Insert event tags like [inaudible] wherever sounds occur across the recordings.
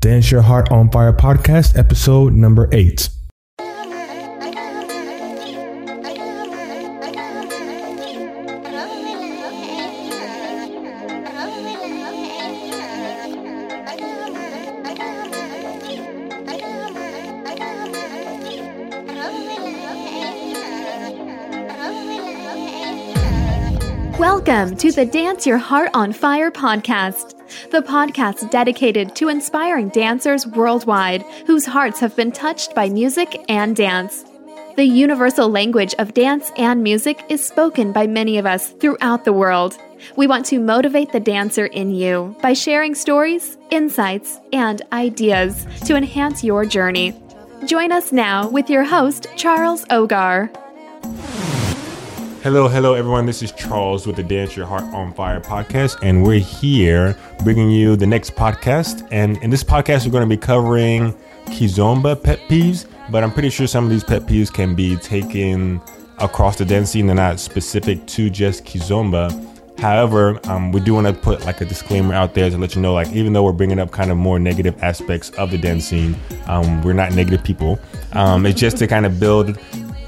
Dance Your Heart on Fire podcast, episode number eight. Welcome to the Dance Your Heart on Fire podcast, the podcast dedicated to inspiring dancers worldwide whose hearts have been touched by music and dance. The universal language of dance and music is spoken by many of us throughout the world. We want to motivate the dancer in you by sharing stories, insights, and ideas to enhance your journey. Join us now with your host, Charles Ogar. Hello, hello, everyone. This is Charles with the Dance Your Heart on Fire podcast, and we're here bringing you the next podcast. And in this podcast, we're going to be covering Kizomba pet peeves, but I'm pretty sure some of these pet peeves can be taken across the dance scene. They're not specific to just Kizomba. However, um, we do want to put like a disclaimer out there to let you know, like even though we're bringing up kind of more negative aspects of the dance scene, um, we're not negative people. Um, it's just to kind of build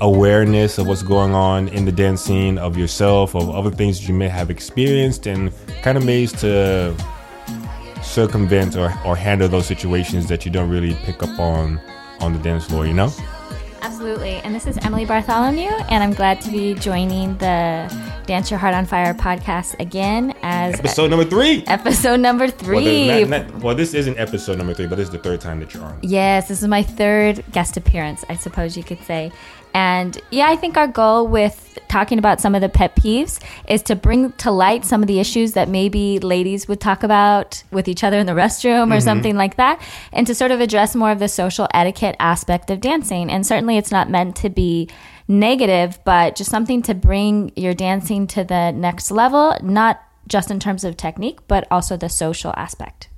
awareness of what's going on in the dance scene of yourself, of other things you may have experienced, and kind of ways to circumvent or, or handle those situations that you don't really pick up on on the dance floor, you know? Absolutely. And this is Emily Bartholomew, and I'm glad to be joining the Dance Your Heart on Fire podcast again as episode number three. Episode number three. Well, not, not, well, this isn't episode number three, but this is the third time that you're on. Yes, this is my third guest appearance, I suppose you could say. And yeah, I think our goal with talking about some of the pet peeves is to bring to light some of the issues that maybe ladies would talk about with each other in the restroom or mm-hmm. something like that, and to sort of address more of the social etiquette aspect of dancing. And certainly it's not meant to be negative, but just something to bring your dancing to the next level, not just in terms of technique, but also the social aspect.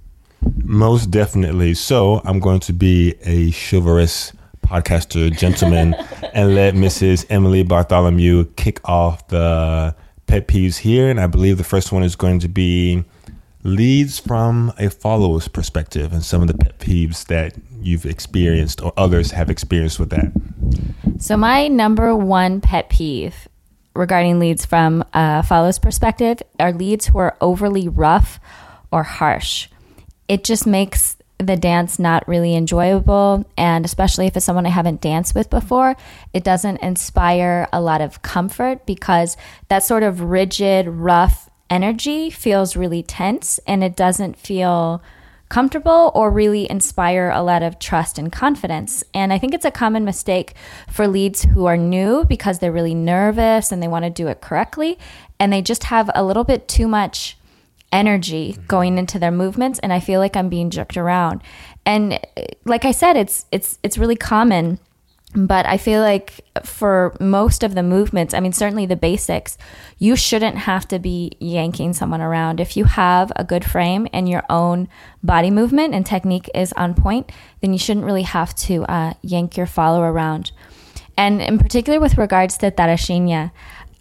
Most definitely. So I'm going to be a chivalrous podcaster gentleman [laughs] and let Mrs. Emily Bartholomew kick off the pet peeves here. And I believe the first one is going to be leads from a follower's perspective and some of the pet peeves that you've experienced or others have experienced with that. So, my number one pet peeve regarding leads from a follower's perspective are leads who are overly rough or harsh. It just makes the dance not really enjoyable and especially if it's someone I haven't danced with before it doesn't inspire a lot of comfort because that sort of rigid rough energy feels really tense and it doesn't feel comfortable or really inspire a lot of trust and confidence. And I think it's a common mistake for leads who are new because they're really nervous and they want to do it correctly and they just have a little bit too much energy going into their movements and I feel like I'm being jerked around. And like I said it's it's it's really common but I feel like for most of the movements, I mean, certainly the basics, you shouldn't have to be yanking someone around. If you have a good frame and your own body movement and technique is on point, then you shouldn't really have to uh, yank your follower around. And in particular, with regards to Tarraxinha,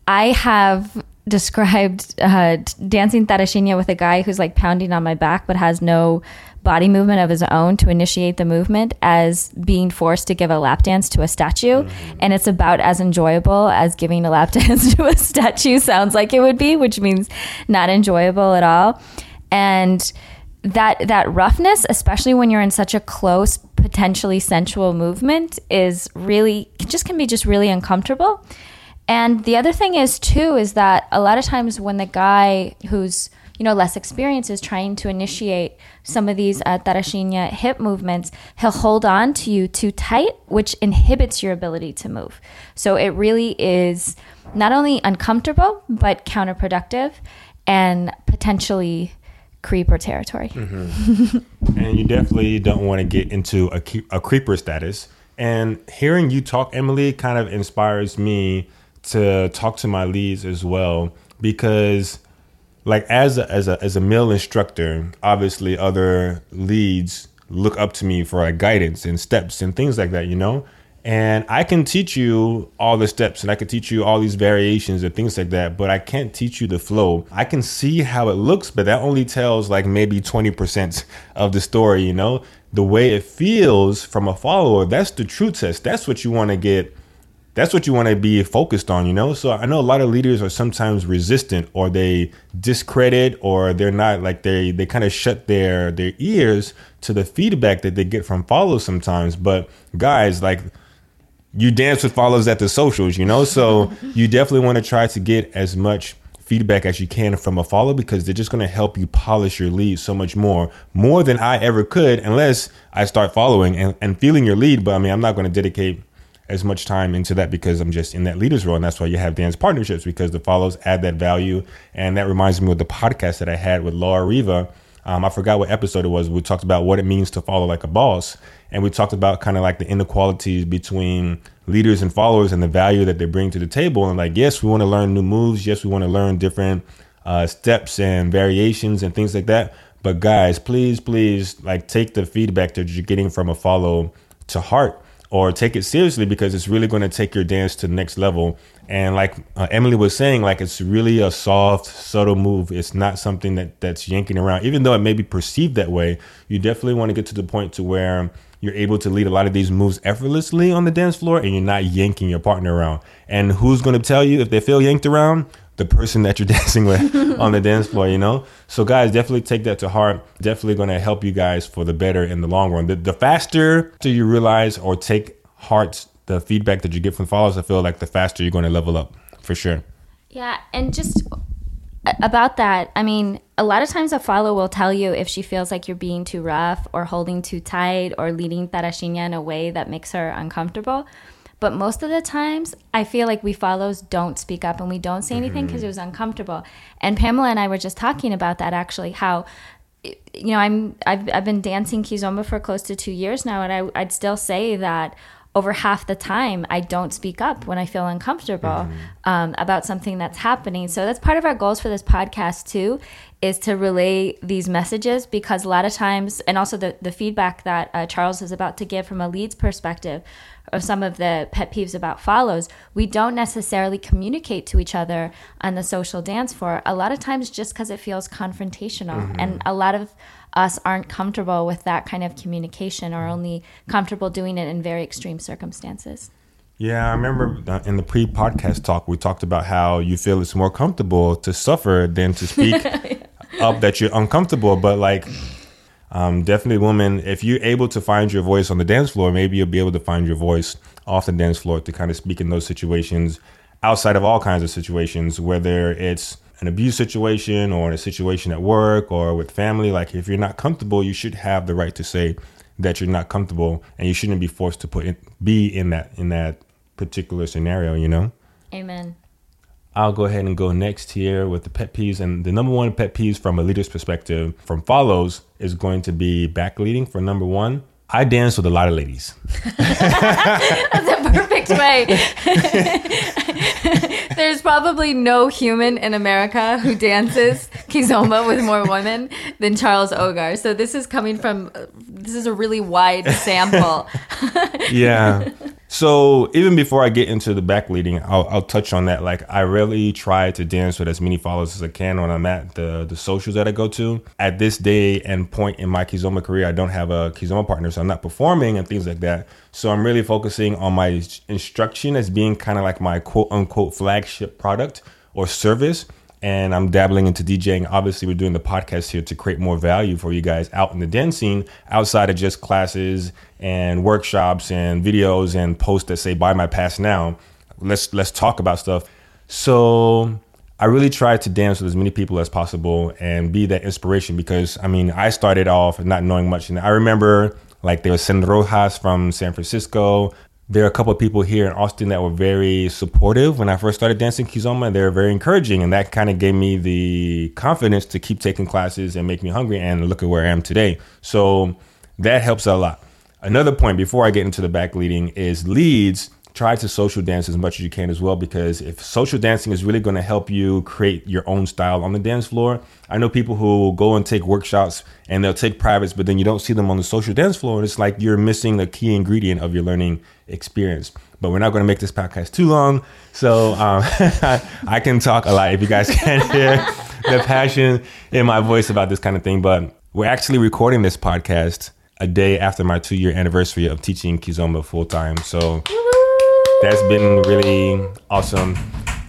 I have described uh, dancing Tarraxinha with a guy who's like pounding on my back but has no body movement of his own to initiate the movement as being forced to give a lap dance to a statue. Mm-hmm. And it's about as enjoyable as giving a lap [laughs] dance to a statue sounds like it would be, which means not enjoyable at all. And that that roughness, especially when you're in such a close, potentially sensual movement, is really just can be just really uncomfortable. And the other thing is too is that a lot of times when the guy who's you know less experienced is trying to initiate some of these uh, Tarraxinha hip movements, he'll hold on to you too tight, which inhibits your ability to move. So it really is not only uncomfortable but counterproductive and potentially creeper territory. Mm-hmm. and you definitely don't want to get into a, a creeper status. And hearing you talk, Emily, kind of inspires me to talk to my leads as well because like as a, as a as a male instructor obviously other leads look up to me for like guidance and steps and things like that you know And I can teach you all the steps and I can teach you all these variations and things like that, but I can't teach you the flow. I can see how it looks, but that only tells like maybe 20% of the story, you know? The way it feels from a follower, that's the true test. That's what you want to get that's what you want to be focused on, you know? So I know a lot of leaders are sometimes resistant or they discredit or they're not like they they kind of shut their their ears to the feedback that they get from followers sometimes. But guys, like you dance with followers at the socials, you know? So [laughs] you definitely want to try to get as much feedback as you can from a follower because they're just going to help you polish your lead so much more, more than I ever could, unless I start following and, and feeling your lead. But I mean, I'm not going to dedicate as much time into that because I'm just in that leader's role. And that's why you have dance partnerships because the follows add that value. And that reminds me of the podcast that I had with Laura Riva. Um, I forgot what episode it was. We talked about what it means to follow like a boss. And we talked about kind of like the inequalities between leaders and followers and the value that they bring to the table. And like, yes, we want to learn new moves. Yes, we want to learn different uh, steps and variations and things like that. But guys, please, please, like take the feedback that you're getting from a follow to heart or take it seriously because it's really going to take your dance to the next level. And like uh, Emily was saying, like it's really a soft, subtle move. It's not something that that's yanking around, even though it may be perceived that way. You definitely want to get to the point to where you're able to lead a lot of these moves effortlessly on the dance floor, and you're not yanking your partner around. And who's going to tell you if they feel yanked around? The person that you're [laughs] dancing with [laughs] on the dance floor, you know? So, guys, definitely take that to heart. Definitely going to help you guys for the better in the long run. The, the faster do you realize or take heart the feedback that you get from followers, I feel like the faster you're going to level up for sure. Yeah. And just uh, about that, I mean, a lot of times a follower will tell you if she feels like you're being too rough or holding too tight or leading Tarraxinha in a way that makes her uncomfortable. But most of the times, I feel like we follows don't speak up and we don't say anything because mm-hmm. it was uncomfortable. And Pamela and I were just talking about that actually, how you know I'm I've I've been dancing kizomba for close to two years now, and I I'd still say that over half the time I don't speak up when I feel uncomfortable mm-hmm. um, about something that's happening. So that's part of our goals for this podcast too, is to relay these messages because a lot of times, and also the the feedback that uh, Charles is about to give from a leads perspective, of some of the pet peeves about follows, we don't necessarily communicate to each other on the social dance floor. A lot of times, just because it feels confrontational, mm-hmm. and a lot of us aren't comfortable with that kind of communication, or only comfortable doing it in very extreme circumstances. Yeah, I remember in the pre-podcast talk we talked about how you feel it's more comfortable to suffer than to [laughs] speak up that you're uncomfortable, but like um, definitely, women, if you're able to find your voice on the dance floor, maybe you'll be able to find your voice off the dance floor to kind of speak in those situations outside of all kinds of situations, whether it's an abuse situation or in a situation at work or with family. Like, if you're not comfortable, you should have the right to say that you're not comfortable and you shouldn't be forced to put in, be in that in that particular scenario, you know? Amen. I'll go ahead and go next here with the pet peeves. And the number one pet peeves from a leader's perspective from follows is going to be back leading for number one. I dance with a lot of ladies. [laughs] That's a perfect [laughs] way. [laughs] There's probably no human in America who dances kizomba with more women than Charles Ogar. So this is coming from uh, this is a really wide sample. [laughs] yeah. So even before I get into the back leading, I'll, I'll, touch on that. Like I really try to dance with as many followers as I can when I'm at the the socials that I go to. At this day and point in my Kizomba career, I don't have a Kizomba partner, so I'm not performing and things like that. So I'm really focusing on my instruction as being kind of like my quote unquote flagship product or service and I'm dabbling into DJing. Obviously, we're doing the podcast here to create more value for you guys out in the dance scene outside of just classes and workshops and videos and posts that say buy my pass now. Let's let's talk about stuff. So I really try to dance with as many people as possible and be that inspiration because I mean I started off not knowing much and I remember like there was Sen Rojas from San Francisco, there are a couple of people here in Austin that were very supportive when I first started dancing Kizomba. They were very encouraging, and that kind of gave me the confidence to keep taking classes and make me hungry. And look at where I am today. So that helps a lot. Another point before I get into the back leading is leads try to social dance as much as you can as well because if social dancing is really going to help you create your own style on the dance floor i know people who go and take workshops and they'll take privates but then you don't see them on the social dance floor and it's like you're missing the key ingredient of your learning experience but we're not going to make this podcast too long so um, [laughs] i can talk a lot if you guys can [laughs] hear the passion in my voice about this kind of thing but we're actually recording this podcast a day after my two year anniversary of teaching Kizomba full time. So that's been really awesome.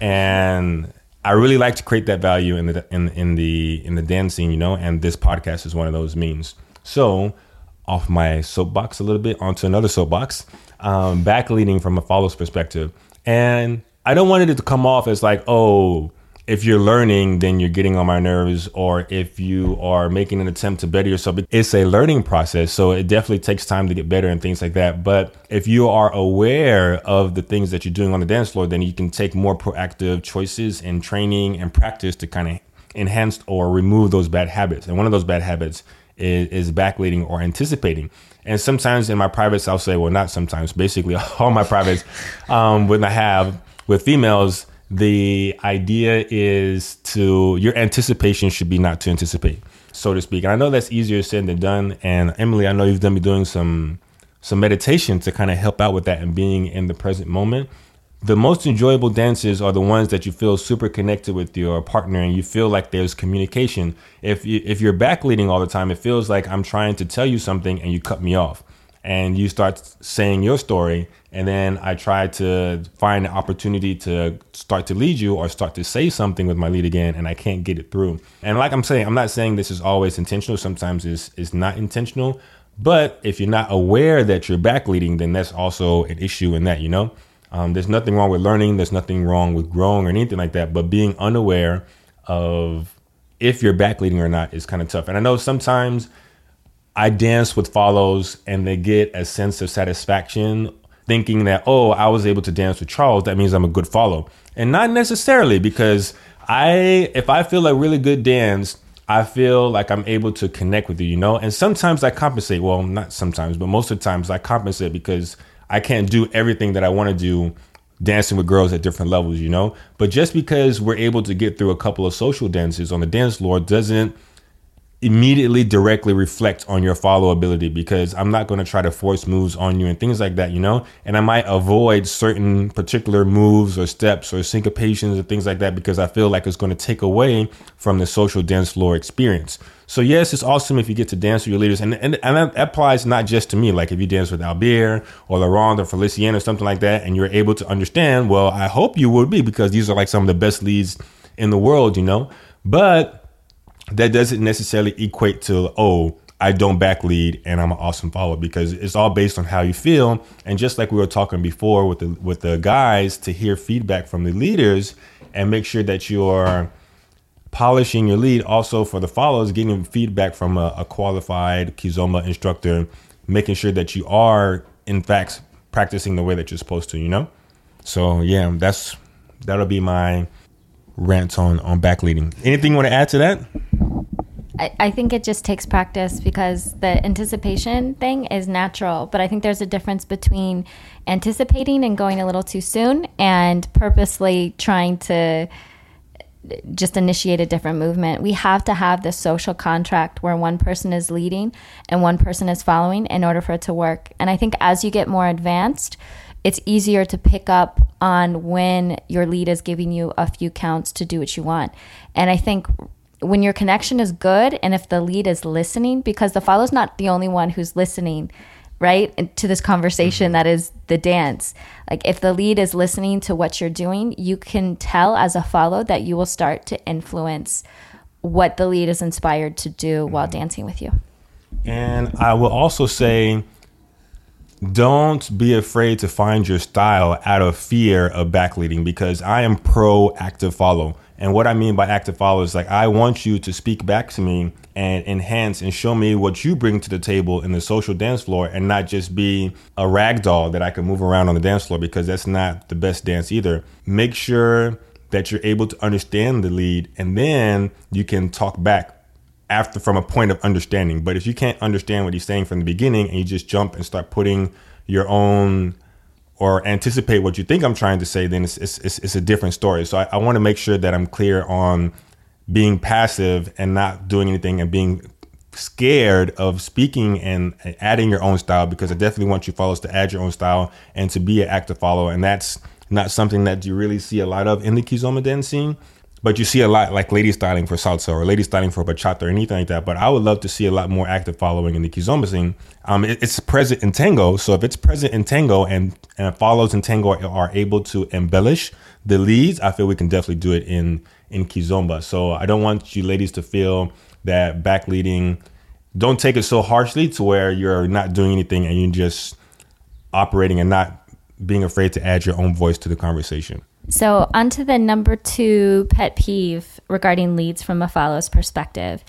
And I really like to create that value in the in in the in the dancing, you know, and this podcast is one of those means. So off my soapbox a little bit onto another soapbox, um, back leading from a follows perspective. And I don't want it to come off as like, oh, if you're learning, then you're getting on my nerves, or if you are making an attempt to better yourself, it's a learning process. So it definitely takes time to get better and things like that. But if you are aware of the things that you're doing on the dance floor, then you can take more proactive choices and training and practice to kind of enhance or remove those bad habits. And one of those bad habits is, is backleading or anticipating. And sometimes in my privates, I'll say, well, not sometimes, basically [laughs] all my privates, um, when I have with females, the idea is to your anticipation should be not to anticipate, so to speak. And I know that's easier said than done. And Emily, I know you've done me doing some some meditation to kind of help out with that and being in the present moment. The most enjoyable dances are the ones that you feel super connected with your partner and you feel like there's communication. If you, if you're backleading all the time, it feels like I'm trying to tell you something and you cut me off and you start saying your story and then i try to find an opportunity to start to lead you or start to say something with my lead again and i can't get it through. And like i'm saying i'm not saying this is always intentional. Sometimes it's, it's not intentional. But if you're not aware that you're back leading then that's also an issue in that you know? Um, there's nothing wrong with learning. There's nothing wrong with growing or anything like that. But being unaware of if you're back leading or not is kind of tough. And i know sometimes I dance with follows and they get a sense of satisfaction thinking that, oh, I was able to dance with Charles, that means I'm a good follow. And not necessarily because I, if I feel a really good dance, I feel like I'm able to connect with you, you know? And sometimes I compensate. Well, not sometimes, but most of the times I compensate because I can't do everything that I want to do dancing with girls at different levels, you know? But just because we're able to get through a couple of social dances on the dance floor doesn't immediately directly reflect on your follow ability because I'm not going to try to force moves on you and things like that, you know? And I might avoid certain particular moves or steps or syncopations or things like that because I feel like it's going to take away from the social dance floor experience. So yes, it's awesome if you get to dance with your leaders, and and, and that applies not just to me. Like if you dance with Albert or Laurent or Felicienne or something like that, and you're able to understand. Well, I hope you would be because these are like some of the best leads in the world, you know. But that doesn't necessarily equate to oh I don't back lead and I'm an awesome follower because it's all based on how you feel. And just like we were talking before with the with the guys, to hear feedback from the leaders and make sure that you're polishing your lead. Also for the followers, getting feedback from a, a qualified Kizomba instructor, making sure that you are in fact practicing the way that you're supposed to. You know. So yeah, that's that'll be my rant on on back leading. Anything you want to add to that? I, I think it just takes practice because the anticipation thing is natural, but I think there's a difference between anticipating and going a little too soon and purposely trying to uh, just initiate a different movement. We have to have this social contract where one person is leading and one person is following in order for it to work. And I think as you get more advanced, it's easier to pick up on when your lead is giving you a few counts to do what you want. And I think when your connection is good and if the lead is listening, because the follow is not the only one who's listening, right, to this conversation mm-hmm. that is the dance. Like if the lead is listening to what you're doing, you can tell as a follow that you will start to influence what the lead is inspired to do mm-hmm. while dancing with you. And I will also say, don't be afraid to find your style out of fear of backleading because I am pro active follow. And what I mean by active follow is like I want you to speak back to me and enhance and show me what you bring to the table in the social dance floor and not just be a rag doll that I can move around on the dance floor because that's not the best dance either. Make sure that you're able to understand the lead and then you can talk back after from a point of understanding. But if you can't understand what he's saying from the beginning and you just jump and start putting your own or anticipate what you think I'm trying to say, then it's it's, it's, it's a different story. So I, I want to make sure that I'm clear on being passive and not doing anything and being scared of speaking and adding your own style because I definitely want you followers to add your own style and to be an active follower. And that's not something that you really see a lot of in the Kizomba dance scene. But you see a lot like lady styling for salsa or lady styling for bachata or anything like that. But I would love to see a lot more active following in the Kizomba scene. Um, it, it's present in tango. So if it's present in tango and, and follows in tango are able to embellish the leads, I feel we can definitely do it in, in Kizomba. So I don't want you ladies to feel that back leading, don't take it so harshly to where you're not doing anything and you're just operating and not being afraid to add your own voice to the conversation. So, on to the number two pet peeve regarding leads from a follow's perspective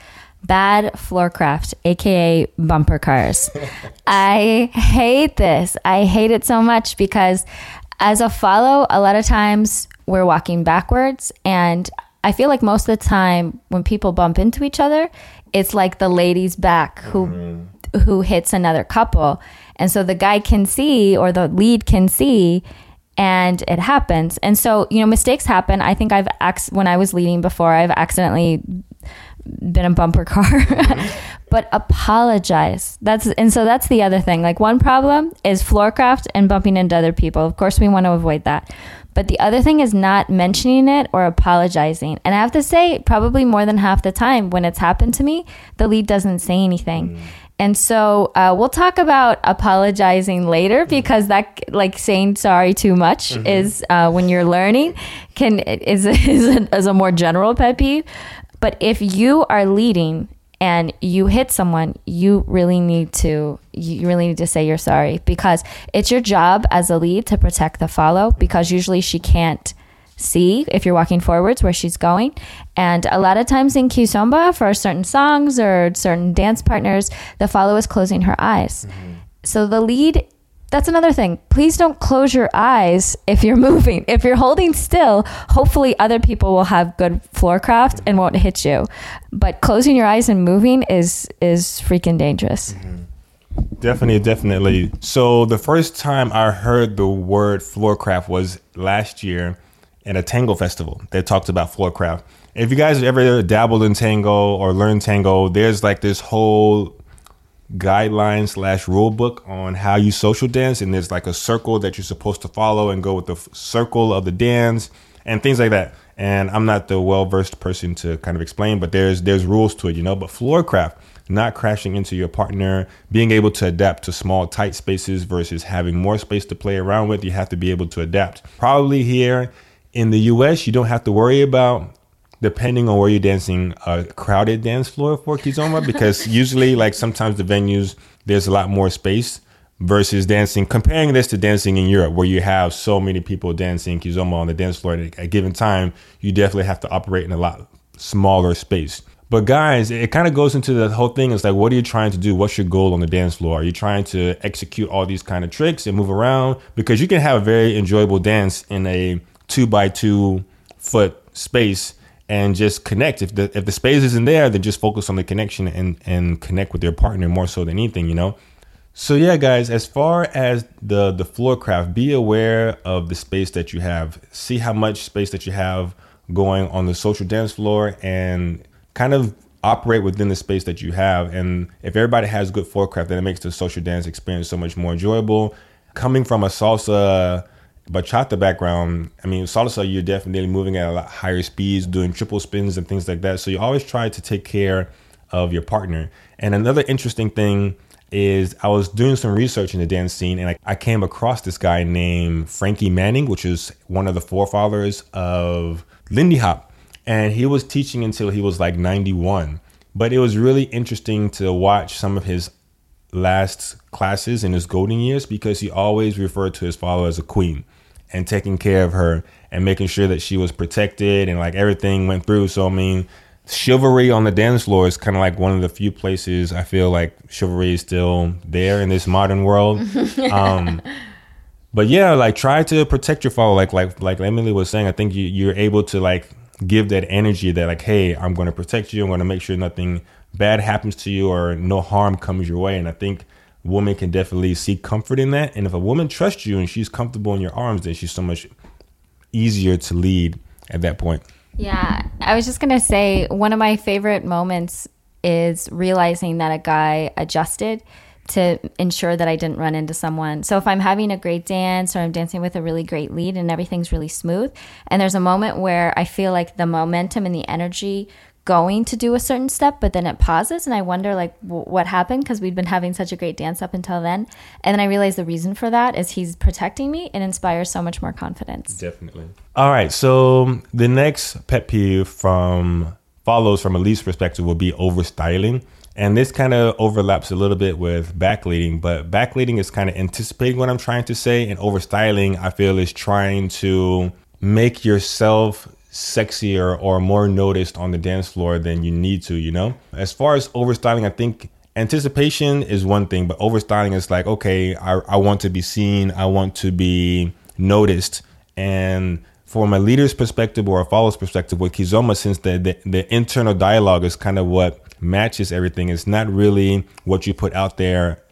bad floorcraft, aka bumper cars. [laughs] I hate this. I hate it so much because as a follow, a lot of times we're walking backwards. And I feel like most of the time when people bump into each other, it's like the lady's back who mm-hmm. who hits another couple. And so the guy can see or the lead can see and it happens. And so, you know, mistakes happen. I think I've when I was leading before, I've accidentally been a bumper car. [laughs] But apologize. That's and so that's the other thing. Like one problem is floorcraft and bumping into other people. Of course, we want to avoid that. But the other thing is not mentioning it or apologizing. And I have to say, probably more than half the time when it's happened to me, the lead doesn't say anything. Mm. And so uh, we'll talk about apologizing later mm-hmm. because that, like saying sorry too much, mm-hmm. is uh, when you're learning, can is [laughs] is a, is a more general pet peeve. But if you are leading and you hit someone, you really need to you really need to say you're sorry because it's your job as a lead to protect the follow because usually she can't see if you're walking forwards where she's going. And a lot of times in Kizomba, for certain songs or certain dance partners, the follow is closing her eyes. Mm-hmm. So the lead, that's another thing. Please don't close your eyes if you're [laughs] moving. If you're holding still, hopefully other people will have good floor craft and won't hit you. But closing your eyes and moving is is freaking dangerous. Mm-hmm. Definitely, definitely. So the first time I heard the word floor craft was last year at a tango festival that talked about floorcraft. If you guys have ever dabbled in tango or learned tango, there's like this whole guideline slash rule book on how you social dance, and there's like a circle that you're supposed to follow and go with the f- circle of the dance and things like that. And I'm not the well versed person to kind of explain, but there's there's rules to it, you know. But floorcraft, not crashing into your partner, being able to adapt to small tight spaces versus having more space to play around with, you have to be able to adapt. Probably here in the US, you don't have to worry about depending on where you're dancing a crowded dance floor for kizomba because [laughs] usually like sometimes the venues there's a lot more space versus dancing comparing this to dancing in Europe where you have so many people dancing kizomba on the dance floor at a given time you definitely have to operate in a lot smaller space. But guys it kind of goes into the whole thing it's like what are you trying to do? What's your goal on the dance floor? Are you trying to execute all these kind of tricks and move around? Because you can have a very enjoyable dance in a two by two foot space and just connect. If the if the space isn't there, then just focus on the connection and and connect with your partner more so than anything, you know. So yeah, guys, as far as the the floor craft, be aware of the space that you have. See how much space that you have going on the social dance floor and kind of operate within the space that you have. And if everybody has good floor craft, then it makes the social dance experience so much more enjoyable. Coming from a salsa bachata background, I mean, salsa, you're definitely moving at a lot higher speeds, doing triple spins and things like that. So you always try to take care of your partner. And another interesting thing is I was doing some research in the dance scene and I, I came across this guy named Frankie Manning, which is one of the forefathers of Lindy Hop. And he was teaching until he was like 91. But it was really interesting to watch some of his last classes in his golden years because he always referred to his follower as a queen and taking care of her and making sure that she was protected and like everything went through. So I mean, chivalry on the dance floor is kind of like one of the few places I feel like chivalry is still there in this modern world. [laughs] um, but yeah, like try to protect your follower. Like like like Emily was saying, I think you, you're able to like give that energy that like, hey, I'm going to protect you. I'm going to make sure nothing bad happens to you or no harm comes your way. And I think woman can definitely seek comfort in that. And if a woman trusts you and she's comfortable in your arms, then she's so much easier to lead at that point. Yeah, I was just gonna say one of my favorite moments is realizing that a guy adjusted to ensure that I didn't run into someone. So if I'm having a great dance or I'm dancing with a really great lead and everything's really smooth, and there's a moment where I feel like the momentum and the energy going to do a certain step, but then it pauses, and I wonder like w- what happened because we'd been having such a great dance up until then, and then I realized the reason for that is he's protecting me and inspires so much more confidence. Definitely. All right, so the next pet peeve from follows from Elite's perspective will be overstyling. And this kind of overlaps a little bit with backleading, but backleading is kind of anticipating what I'm trying to say, and overstyling, I feel, is trying to make yourself sexier or more noticed on the dance floor than you need to, you know? As far as overstyling, I think anticipation is one thing, but overstyling is like, okay, I, I want to be seen, I want to be noticed. And from a leader's perspective or a follower's perspective with Kizomba, since the, the, the internal dialogue is kind of what matches everything, it's not really what you put out there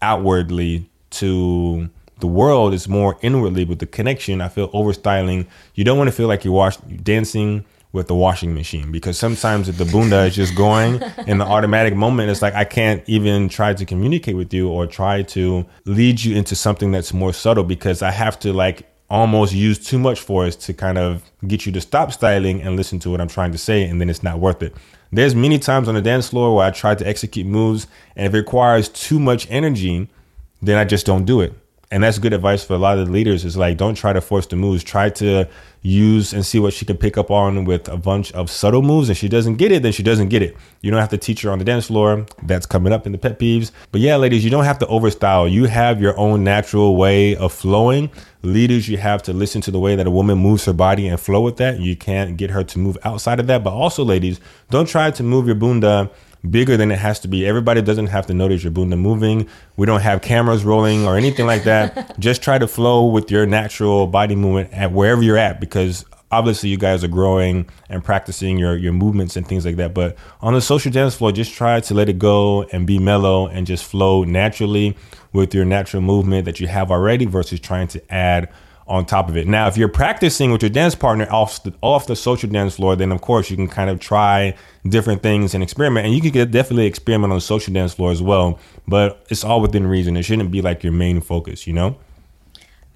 outwardly to the world is more inwardly with the connection. I feel overstyling. You don't want to feel like you're wash, dancing with the washing machine because sometimes the bunda is just going [laughs] in the automatic moment. It's like I can't even try to communicate with you or try to lead you into something that's more subtle because I have to like almost use too much force to kind of get you to stop styling and listen to what I'm trying to say, and then it's not worth it. There's many times on the dance floor where I try to execute moves, and if it requires too much energy, then I just don't do it and that's good advice for a lot of the leaders is like don't try to force the moves. Try to use and see what she can pick up on with a bunch of subtle moves. If she doesn't get it then she doesn't get it. You don't have to teach her on the dance floor. That's coming up in the pet peeves. But yeah ladies you don't have to overstyle. You have your own natural way of flowing. Leaders you have to listen to the way that a woman moves her body and flow with that. You can't get her to move outside of that. But also ladies don't try to move your bunda bigger than it has to be. Everybody doesn't have to notice your bunda moving. We don't have cameras rolling or anything like that. [laughs] Just try to flow with your natural body movement at wherever you're at because obviously you guys are growing and practicing your your movements and things like that. But on the social dance floor, just try to let it go and be mellow and just flow naturally with your natural movement that you have already versus trying to add on top of it. Now, if you're practicing with your dance partner off the, off the social dance floor, then of course you can kind of try different things and experiment. And you can definitely experiment on the social dance floor as well, but it's all within reason. It shouldn't be like your main focus, you know?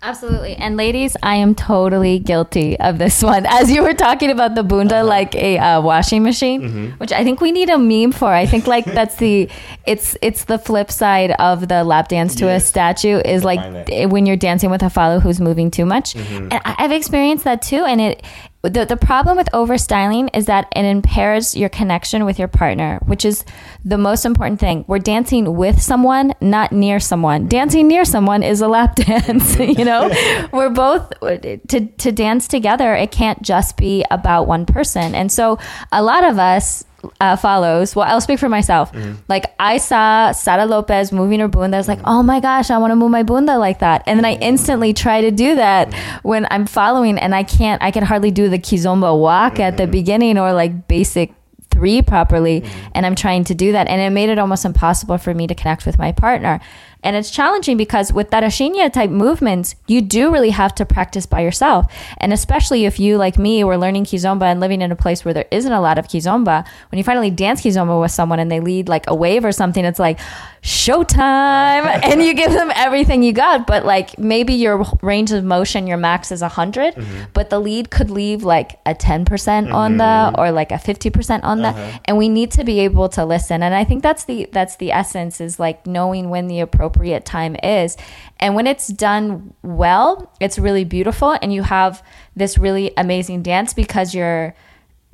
Absolutely. And ladies, I am totally guilty of this one. [laughs] As you were talking about the bunda uh-huh. like a uh, washing machine, mm-hmm. which I think we need a meme for. I think like that's the [laughs] it's it's the flip side of the lap dance to yes. a statue is like when you're dancing with a follow who's moving too much. Mm-hmm. And I've experienced that too and it the, the problem with overstyling is that it impairs your connection with your partner, which is the most important thing. We're dancing with someone, not near someone. Dancing near someone is a lap [laughs] dance, you know? [laughs] We're both to to dance together, it can't just be about one person. And so a lot of us uh, follows. Well, I'll speak for myself. Mm-hmm. Like I saw Sara Lopez moving her bunda. I was like, oh my gosh, I want to move my bunda like that. And then I instantly try to do that when I'm following, and I can't. I can hardly do the kizomba walk mm-hmm. at the mm-hmm. beginning or like basic three properly mm-hmm. and i'm trying to do that and it made it almost impossible for me to connect with my partner and it's challenging because with Tarraxinha type movements, you do really have to practice by yourself. And especially if you, like me, were learning Kizomba and living in a place where there isn't a lot of Kizomba, when you finally dance Kizomba with someone and they lead like a wave or something, it's like, showtime. [laughs] and you give them everything you got. But like maybe your range of motion, your max is 100, mm-hmm. but the lead could leave like a 10% mm-hmm. on the or like a 50% on uh-huh. that. And we need to be able to listen. And I think that's the that's the essence is like knowing when the appropriate time is. And when it's done well, it's really beautiful and you have this really amazing dance because you're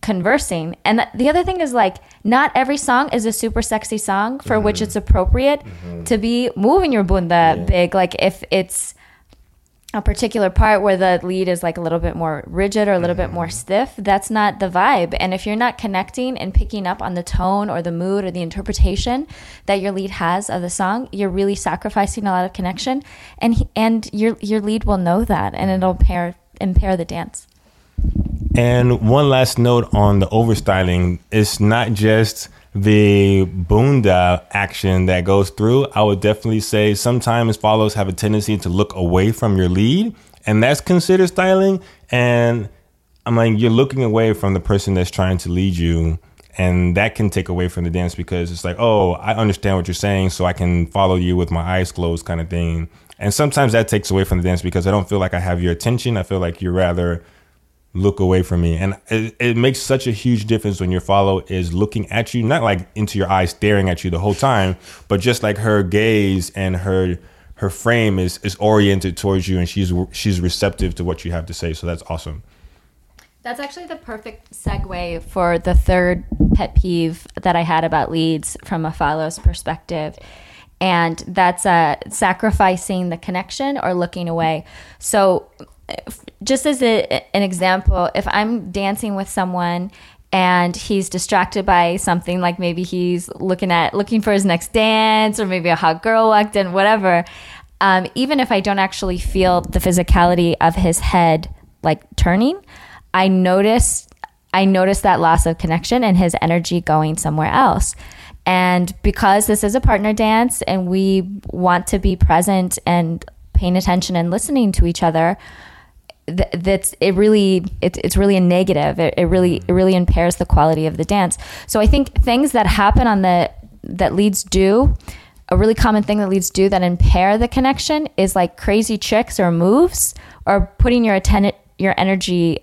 conversing. And the other thing is like not every song is a super sexy song for mm-hmm. which it's appropriate mm-hmm. to be moving your bunda yeah. big like if it's a particular part where the lead is like a little bit more rigid or a little mm-hmm. bit more mm-hmm. stiff, that's not the vibe. And if you're not connecting and picking up on the tone or the mood or the interpretation that your lead has of the song, you're really sacrificing a lot of connection, and he, and your your lead will know that, and it'll impair impair the dance. And one last note on the overstyling: it's not just the bunda action that goes through, I would definitely say sometimes follows have a tendency to look away from your lead, and that's considered styling. And I'm like, you're looking away from the person that's trying to lead you. And that can take away from the dance because it's like, oh, I understand what you're saying, so I can follow you with my eyes closed, kind of thing. And sometimes that takes away from the dance because I don't feel like I have your attention. I feel like you're rather look away from me. And it, it, makes such a huge difference when your follow is looking at you, not like into your eyes, staring at you the whole time, but just like her gaze and her her frame is is oriented towards you, and she's she's receptive to what you have to say. So that's awesome. That's actually the perfect segue for the third pet peeve that I had about leads from a follows perspective. And that's uh, sacrificing the connection or looking away. So just as a, an example, if I'm dancing with someone and he's distracted by something like maybe he's looking at looking for his next dance or maybe a hot girl walked in whatever um, even if i don't actually feel the physicality of his head like turning i notice i notice that loss of connection and his energy going somewhere else. And because this is a partner dance and we want to be present and paying attention and listening to each other th- that's it really it, it's really a negative it, it really it really impairs the quality of the dance so i think things that happen on the that leads do a really common thing that leads do that impair the connection is like crazy tricks or moves or putting your atten- your energy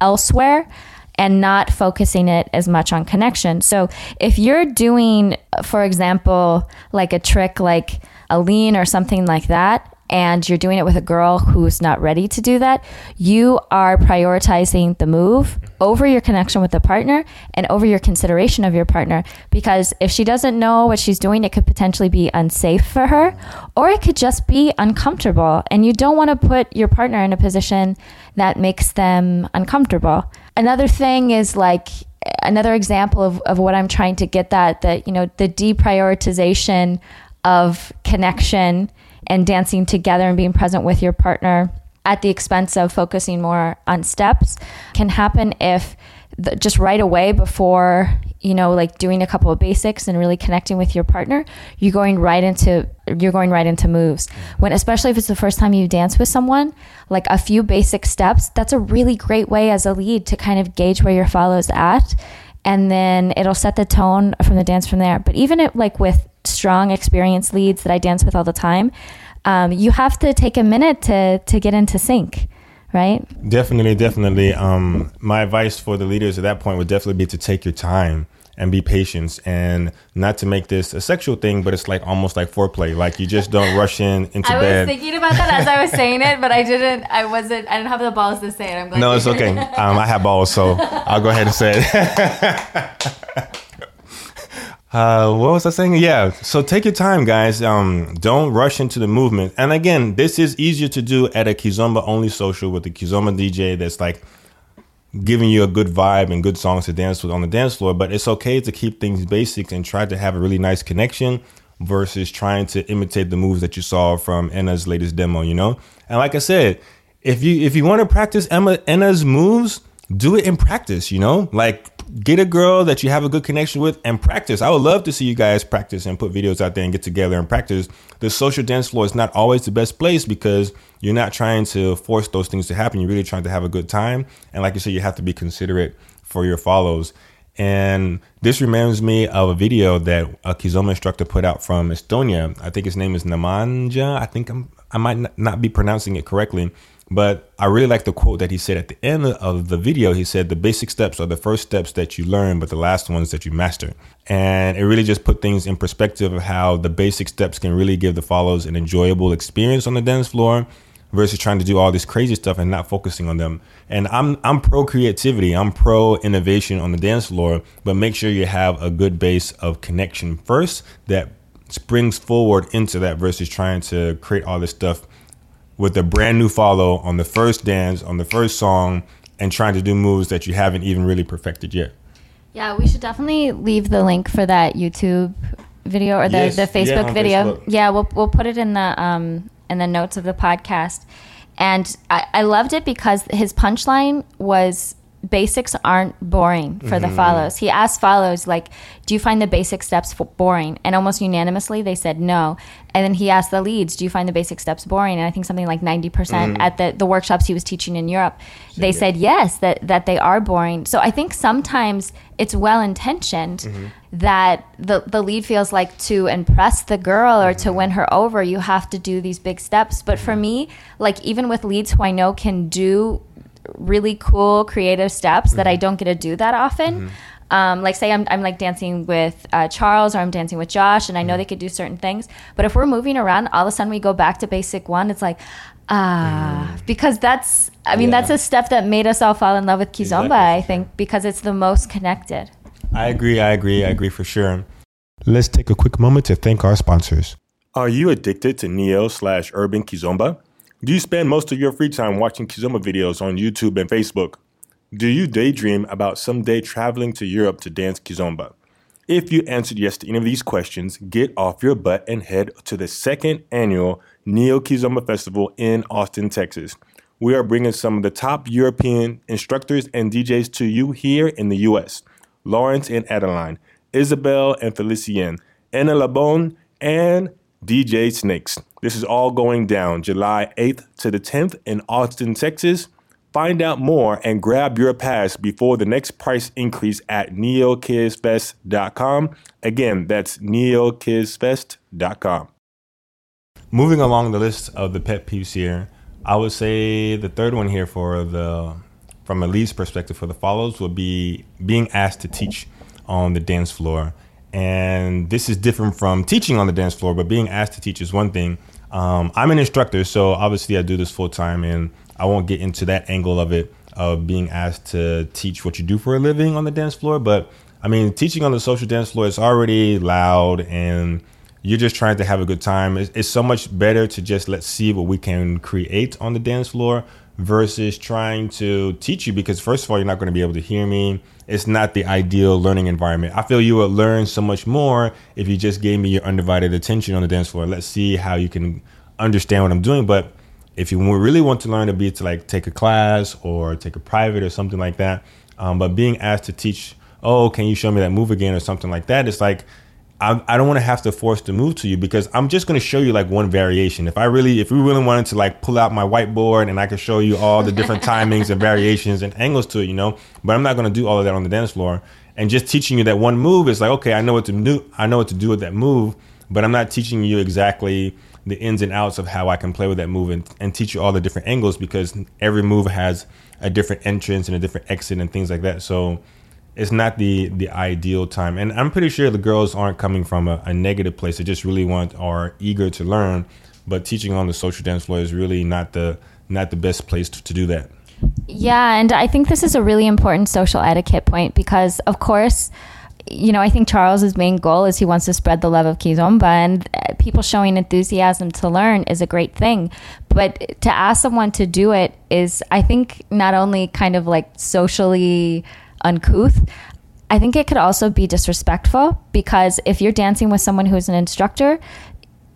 elsewhere and not focusing it as much on connection. So if you're doing, for example, like a trick like a lean or something like that, and you're doing it with a girl who's not ready to do that, you are prioritizing the move over your connection with the partner and over your consideration of your partner. Because if she doesn't know what she's doing, it could potentially be unsafe for her, or it could just be uncomfortable. And you don't want to put your partner in a position that makes them uncomfortable. Another thing is like, another example of, of what I'm trying to get that, that, you know, the deprioritization of connection and dancing together and being present with your partner at the expense of focusing more on steps can happen if the, just right away before you know like doing a couple of basics and really connecting with your partner you're going right into you're going right into moves. When especially if it's the first time you dance with someone like a few basic steps that's a really great way as a lead to kind of gauge where your follows at and then it'll set the tone from the dance from there but even it, like with strong experienced leads that I dance with all the time, um, you have to take a minute to to get into sync, right? Definitely, definitely. Um, my advice for the leaders at that point would definitely be to take your time and be patient and not to make this a sexual thing, but it's like almost like foreplay. Like you just don't rush in into I bed. I was thinking about that as I was saying it, but I didn't. I wasn't. I didn't have the balls to say it. I'm glad. No, it's okay. Um, I have balls, so I'll go ahead and say it. [laughs] Uh, what was I saying? Yeah. So take your time, guys. Um, don't rush into the movement. And again, this is easier to do at a Kizomba only social with the Kizomba DJ that's like giving you a good vibe and good songs to dance with on the dance floor. But it's okay to keep things basic and try to have a really nice connection versus trying to imitate the moves that you saw from Enna's latest demo, you know? And like I said, if you if you want to practice Emma Enna's moves, do it in practice, you know? Like get a girl that you have a good connection with and practice. I would love to see you guys practice and put videos out there and get together and practice. The social dance floor is not always the best place because you're not trying to force those things to happen. You're really trying to have a good time. And like you said, you have to be considerate for your follows. And this reminds me of a video that a Kizomba instructor put out from Estonia. I think his name is Nemanja. I think I'm, I might not be pronouncing it correctly but I really like the quote that he said at the end of the video. He said, The basic steps are the first steps that you learn, but the last ones that you master. And it really just put things in perspective of how the basic steps can really give the follows an enjoyable experience on the dance floor versus trying to do all this crazy stuff and not focusing on them. And I'm I'm pro creativity, I'm pro innovation on the dance floor, but make sure you have a good base of connection first that springs forward into that versus trying to create all this stuff with a brand new follow on the first dance, on the first song, and trying to do moves that you haven't even really perfected yet. Yeah, we should definitely leave the link for that YouTube video or the, yes. the Facebook yeah, video. Facebook. Yeah, we'll we'll put it in the um in the notes of the podcast. And I, I loved it because his punchline was basics aren't boring for Mm-hmm. the follows. He asked follows like, "Do you find the basic steps f- boring?" And almost unanimously they said no. And then he asked the leads, "Do you find the basic steps boring?" And I think something like ninety Mm-hmm. percent at the the workshops he was teaching in Europe, they said yes that that they are boring. So I think sometimes it's well intentioned Mm-hmm. that the the lead feels like to impress the girl or to win her over, you have to do these big steps. But for me, like even with leads who I know can do really cool creative steps that I don't get to do that often. Um, like say I'm, I'm like dancing with uh, Charles or I'm dancing with Josh and I know they could do certain things. But if we're moving around, all of a sudden we go back to basic one. It's like, ah, because that's, I mean, Yeah. that's a step that made us all fall in love with Kizomba, Exactly. I think, because it's the most connected. I agree. I agree. I agree for sure. Let's take a quick moment to thank our sponsors. Are you addicted to Neo slash Urban Kizomba? Do you spend most of your free time watching Kizomba videos on YouTube and Facebook? Do you daydream about someday traveling to Europe to dance Kizomba? If you answered yes to any of these questions, get off your butt and head to the second annual Neo Kizomba Festival in Austin, Texas. We are bringing some of the top European instructors and DJs to you here in the US. Lawrence and Adeline, Isabel and Felicien, Anna Labone, and DJ Snakes. This is all going down July 8th to the 10th in Austin, Texas. Find out more and grab your pass before the next price increase at neokizfest.com. Again, that's neokizfest.com. Moving along the list of the pet peeves here, I would say the third one here for the from a lead's perspective for the follows would be being asked to teach on the dance floor. And this is different from teaching on the dance floor, but being asked to teach is one thing. Um, I'm an instructor, so obviously I do this full time, and I won't get into that angle of it of being asked to teach what you do for a living on the dance floor. But I mean, teaching on the social dance floor is already loud and you're just trying to have a good time. It's, it's so much better to just let's see what we can create on the dance floor versus trying to teach you because first of all you're not going to be able to hear me it's not the ideal learning environment. I feel you would learn so much more if you just gave me your undivided attention on the dance floor. Let's see how you can understand what i'm doing. But if you really want to learn to be to like take a class or take a private or something like that um, but being asked to teach oh can you show me that move again? or something like that it's like I, I don't want to have to force the move to you because I'm just going to show you like one variation. If I really, if we really wanted to like pull out my whiteboard and I could show you all the different [laughs] timings and variations and angles to it, you know, but I'm not going to do all of that on the dance floor. And just teaching you that one move is like, okay, I know what to do. I know what to do with that move, but I'm not teaching you exactly the ins and outs of how I can play with that move and, and teach you all the different angles because every move has a different entrance and a different exit and things like that. So it's not the the ideal time. And i'm pretty sure the girls aren't coming from a, a negative place. They just really want are eager to learn. But teaching on the social dance floor is really not the not the best place to, to do that. Yeah, and I think this is a really important social etiquette point because, of course, you know, I think Charles's main goal is he wants to spread the love of Kizomba, and uh, people showing enthusiasm to learn is a great thing. But to ask someone to do it is, I think, not only kind of like socially uncouth. I think it could also be disrespectful because if you're dancing with someone who's an instructor,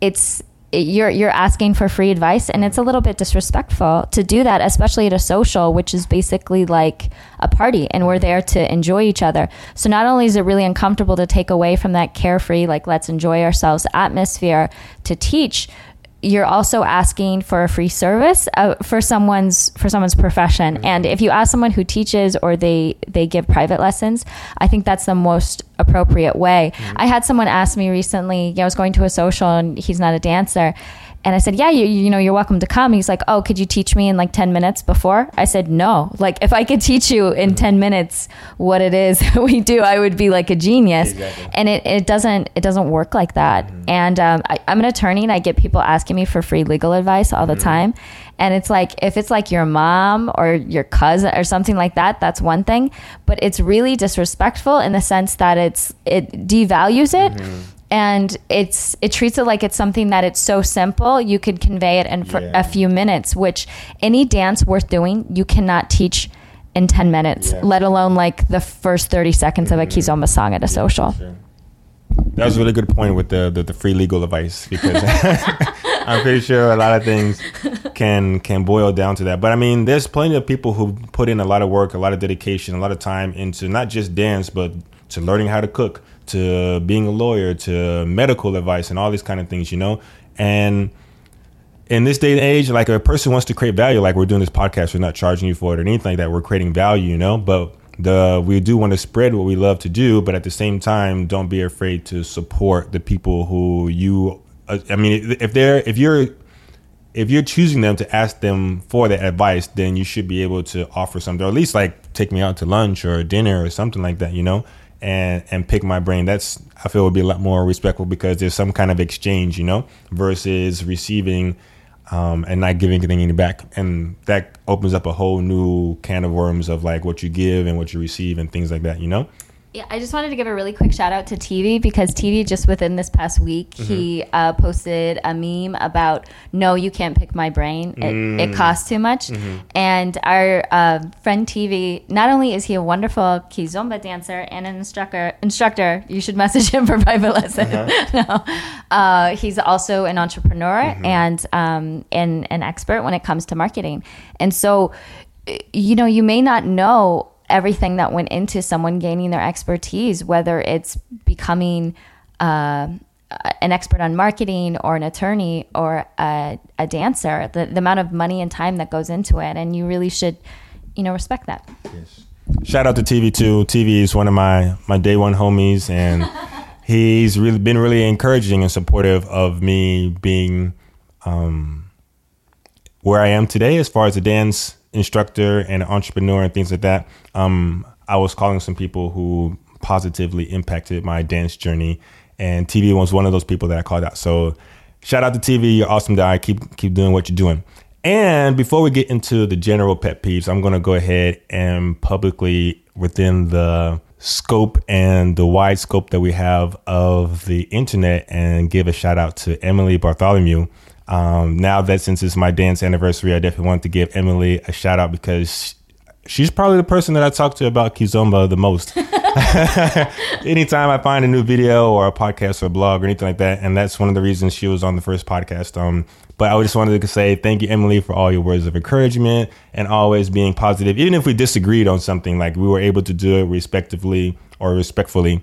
it's you're you're asking for free advice and it's a little bit disrespectful to do that especially at a social which is basically like a party and we're there to enjoy each other so not only is it really uncomfortable to take away from that carefree like let's enjoy ourselves atmosphere to teach you're also asking for a free service uh, for someone's for someone's profession. And if you ask someone who teaches or they they give private lessons i think that's the most appropriate way. I had someone ask me recently i was going to a social and he's not a dancer and I said, "Yeah, you you know, you're welcome to come." He's like, "Oh, could you teach me in like 10 minutes before?" I said, "No. Like if I could teach you in mm-hmm. 10 minutes what it is [laughs] we do, I would be like a genius." Exactly. And it, it doesn't it doesn't work like that. Mm-hmm. And um, I, I'm an attorney, and I get people asking me for free legal advice all the mm-hmm. time. And it's like if it's like your mom or your cousin or something like that, that's one thing. But it's really disrespectful in the sense that it's it devalues it and it's it treats it like it's something that it's so simple you could convey it in for Yeah. a few minutes which any dance worth doing you cannot teach in 10 minutes Yeah. let alone like the first 30 seconds of a mm-hmm. kizomba song at a social Sure. That was a really good point with the, the, the free legal advice because [laughs] I'm pretty sure a lot of things can can boil down to that. But I mean, there's plenty of people who put in a lot of work, a lot of dedication, a lot of time into not just dance, but to learning how to cook, to being a lawyer, to medical advice, and all these kind of things. You know, and in this day and age, like a person wants to create value, like we're doing this podcast, we're not charging you for it or anything like that. We're creating value, you know. But the we do want to spread what we love to do, but at the same time, don't be afraid to support the people who you. Uh, I mean, if they're if you're if you're choosing them to ask them for the advice, then you should be able to offer something, or at least like take me out to lunch or dinner or something like that, you know, and and pick my brain. That's I feel would be a lot more respectful because there's some kind of exchange, you know, versus receiving um, and not giving anything back. And that opens up a whole new can of worms of like what you give and what you receive and things like that, you know? Yeah, I just wanted to give a really quick shout out to TV because TV just within this past week mm-hmm. he uh, posted a meme about no, you can't pick my brain. It, mm. it costs too much. Mm-hmm. And our uh, friend TV, not only is he a wonderful kizomba dancer and an instructor, instructor, you should message him for private [laughs] lesson. Uh-huh. [laughs] no. uh, he's also an entrepreneur mm-hmm. and um, and an expert when it comes to marketing. And so, you know, you may not know everything that went into someone gaining their expertise, whether it's becoming uh, an expert on marketing or an attorney or a, a dancer, the, the amount of money and time that goes into it. And you really should, you know, respect that. Yes. Shout out to TV too. TV is one of my, my day one homies and [laughs] he's really been really encouraging and supportive of me being um, where I am today as far as the dance instructor and entrepreneur and things like that, um, I was calling some people who positively impacted my dance journey, and TV was one of those people that I called out. So, shout out to TV, you're awesome guy. Keep keep doing what you're doing. And before we get into the general pet peeves, I'm going to go ahead and publicly, within the scope and the wide scope that we have of the internet, and give a shout out to Emily Bartholomew um, now that since it's my dance anniversary, I definitely want to give Emily a shout out because she's probably the person that I talk to about Kizomba the most. [laughs] Anytime I find a new video or a podcast or a blog or anything like that, and that's one of the reasons she was on the first podcast. Um, but I just wanted to say thank you, Emily, for all your words of encouragement and always being positive. Even if we disagreed on something, like we were able to do it respectively or respectfully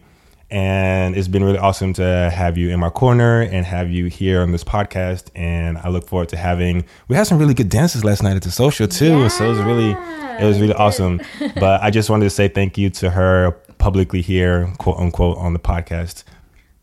and it's been really awesome to have you in my corner and have you here on this podcast. And I look forward to having. We had some really good dances last night at the social too, yeah, so it was really, it was really awesome. [laughs] but I just wanted to say thank you to her publicly here, quote unquote, on the podcast.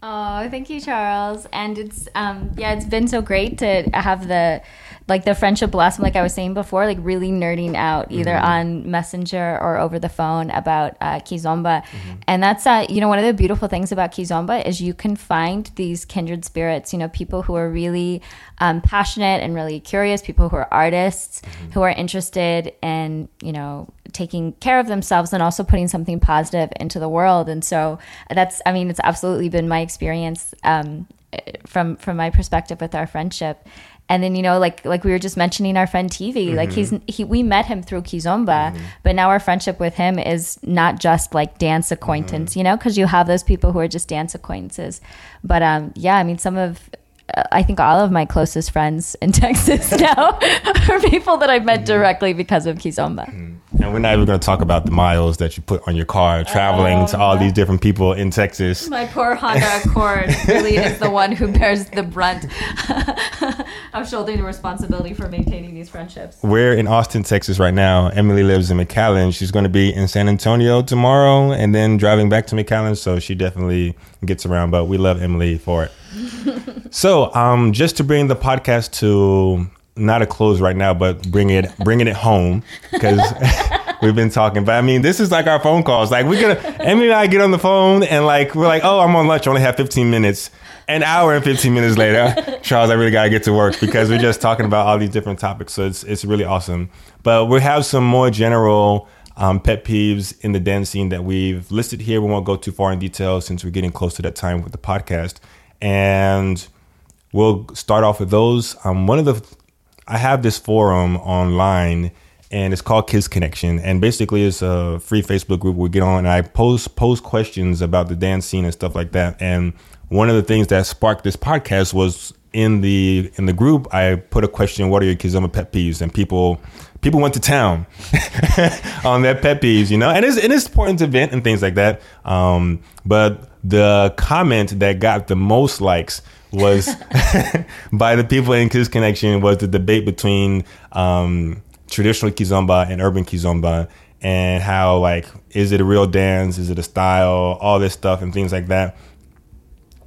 Oh, thank you, Charles. And it's um yeah, it's been so great to have the like the friendship blossom like i was saying before like really nerding out either mm-hmm. on messenger or over the phone about uh, kizomba mm-hmm. and that's uh, you know one of the beautiful things about kizomba is you can find these kindred spirits you know people who are really um, passionate and really curious people who are artists mm-hmm. who are interested in you know taking care of themselves and also putting something positive into the world and so that's i mean it's absolutely been my experience um, from from my perspective with our friendship and then you know like like we were just mentioning our friend TV mm-hmm. like he's he we met him through Kizomba mm-hmm. but now our friendship with him is not just like dance acquaintance mm-hmm. you know because you have those people who are just dance acquaintances but um yeah I mean some of I think all of my closest friends in [laughs] Texas now [laughs] are people that I've met mm-hmm. directly because of Kizomba. Mm-hmm. And we're not even going to talk about the miles that you put on your car traveling oh, to all these different people in Texas. My poor Honda Accord really is the one who bears the brunt [laughs] of shouldering the responsibility for maintaining these friendships. We're in Austin, Texas right now. Emily lives in McAllen. She's going to be in San Antonio tomorrow and then driving back to McAllen. So she definitely gets around, but we love Emily for it. [laughs] so, um, just to bring the podcast to not a close right now, but bring it bringing it home because [laughs] we've been talking. But I mean, this is like our phone calls. Like we're gonna Emily and I get on the phone and like we're like, oh, I'm on lunch. I only have 15 minutes. An hour and 15 minutes later, [laughs] Charles, I really gotta get to work because we're just talking about all these different topics. So it's it's really awesome. But we have some more general um, pet peeves in the dance scene that we've listed here. We won't go too far in detail since we're getting close to that time with the podcast and we'll start off with those. Um, one of the I have this forum online and it's called Kiz Connection. And basically, it's a free Facebook group we get on. And I post post questions about the dance scene and stuff like that. And one of the things that sparked this podcast was in the in the group, I put a question: What are your Kizomba pet peeves? And people people went to town [laughs] on their pet peeves, you know. And it's important to vent and things like that. Um, but the comment that got the most likes was [laughs] by the people in Kiz Connection was the debate between um, traditional kizomba and urban kizomba and how like is it a real dance is it a style all this stuff and things like that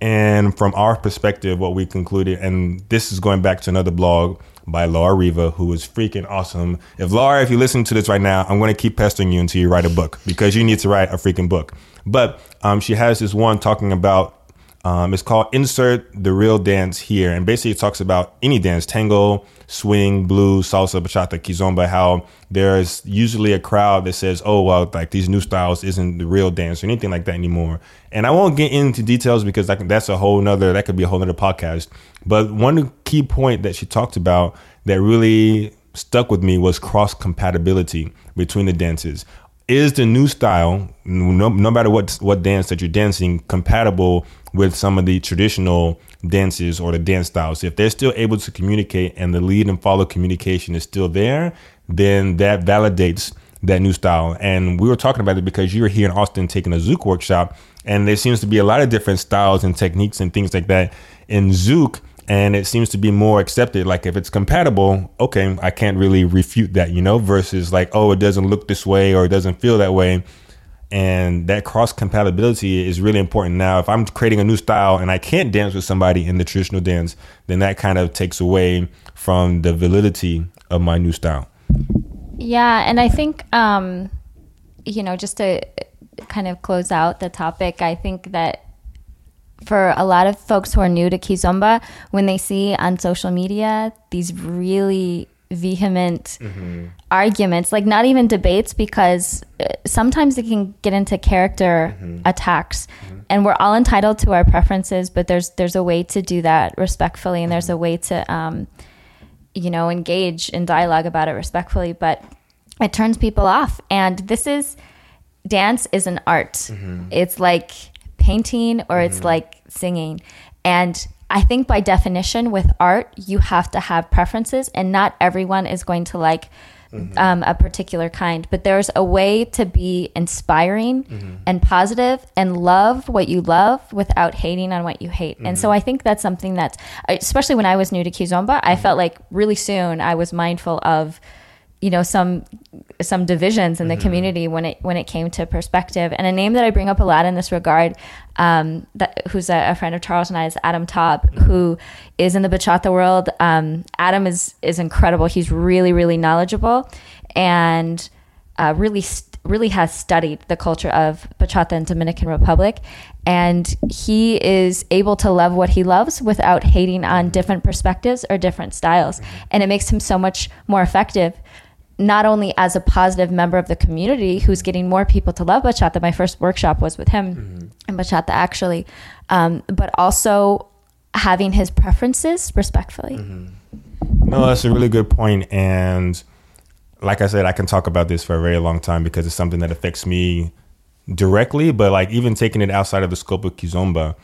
and from our perspective what we concluded and this is going back to another blog by Laura Riva, who is freaking awesome. If Laura, if you listen to this right now, I'm going to keep pestering you until you write a book because you need to write a freaking book. But um, she has this one talking about um, it's called Insert the Real Dance Here. And basically, it talks about any dance tango, swing, blues, salsa, bachata, kizomba, how there's usually a crowd that says, oh, well, like these new styles isn't the real dance or anything like that anymore. And I won't get into details because that's a whole nother, that could be a whole nother podcast. But one key point that she talked about that really stuck with me was cross compatibility between the dances is the new style, no, no matter what what dance that you're dancing, compatible with some of the traditional dances or the dance styles? If they're still able to communicate and the lead and follow communication is still there, then that validates that new style. And we were talking about it because you were here in Austin taking a Zouk workshop, and there seems to be a lot of different styles and techniques and things like that in Zouk and it seems to be more accepted. Like if it's compatible, okay, I can't really refute that, you know, versus like, oh, it doesn't look this way or it doesn't feel that way. And that cross compatibility is really important. Now, if I'm creating a new style and I can't dance with somebody in the traditional dance, then that kind of takes away from the validity of my new style. Yeah. And I think, um, you know, just to kind of close out the topic, I think that for a lot of folks who are new to Kizomba, when they see on social media these really vehement mm-hmm. arguments, like not even debates, because uh, sometimes it can get into character mm-hmm. attacks. Mm-hmm. And we're all entitled to our preferences, but there's there's a way to do that respectfully, and there's a way to, um, you know, engage in dialogue about it respectfully. But it turns people off, and this is dance is an art. Mm-hmm. It's like painting or it's mm-hmm. like singing. And I think by definition, with art, you have to have preferences, and not everyone is going to like mm-hmm. um, a particular kind. But there's a way to be inspiring mm-hmm. and positive and love what you love without hating on what you hate. Mm-hmm. And so mm-hmm. I think that's something that's, especially when I was new to Kizomba, I mm-hmm. felt like really soon I was mindful of you know some some divisions in the mm-hmm. community when it when it came to perspective. And a name that I bring up a lot in this regard, um, that who's a, a, friend of Charles and I is Adam Taub, mm-hmm. who is in the bachata world. Um, Adam is is incredible. He's really really knowledgeable and uh, really. St- really has studied the culture of bachata in Dominican Republic and he is able to love what he loves without hating on different perspectives or different styles mm-hmm. and it makes him so much more effective not only as a positive member of the community who's getting more people to love bachata. My first workshop was with him mm-hmm. in bachata, actually, um, but also having his preferences respectfully. Mm-hmm. No, that's a really good point, and like I said, I can talk about this for a very long time because it's something that affects me directly. But like even taking it outside of the scope of kizomba.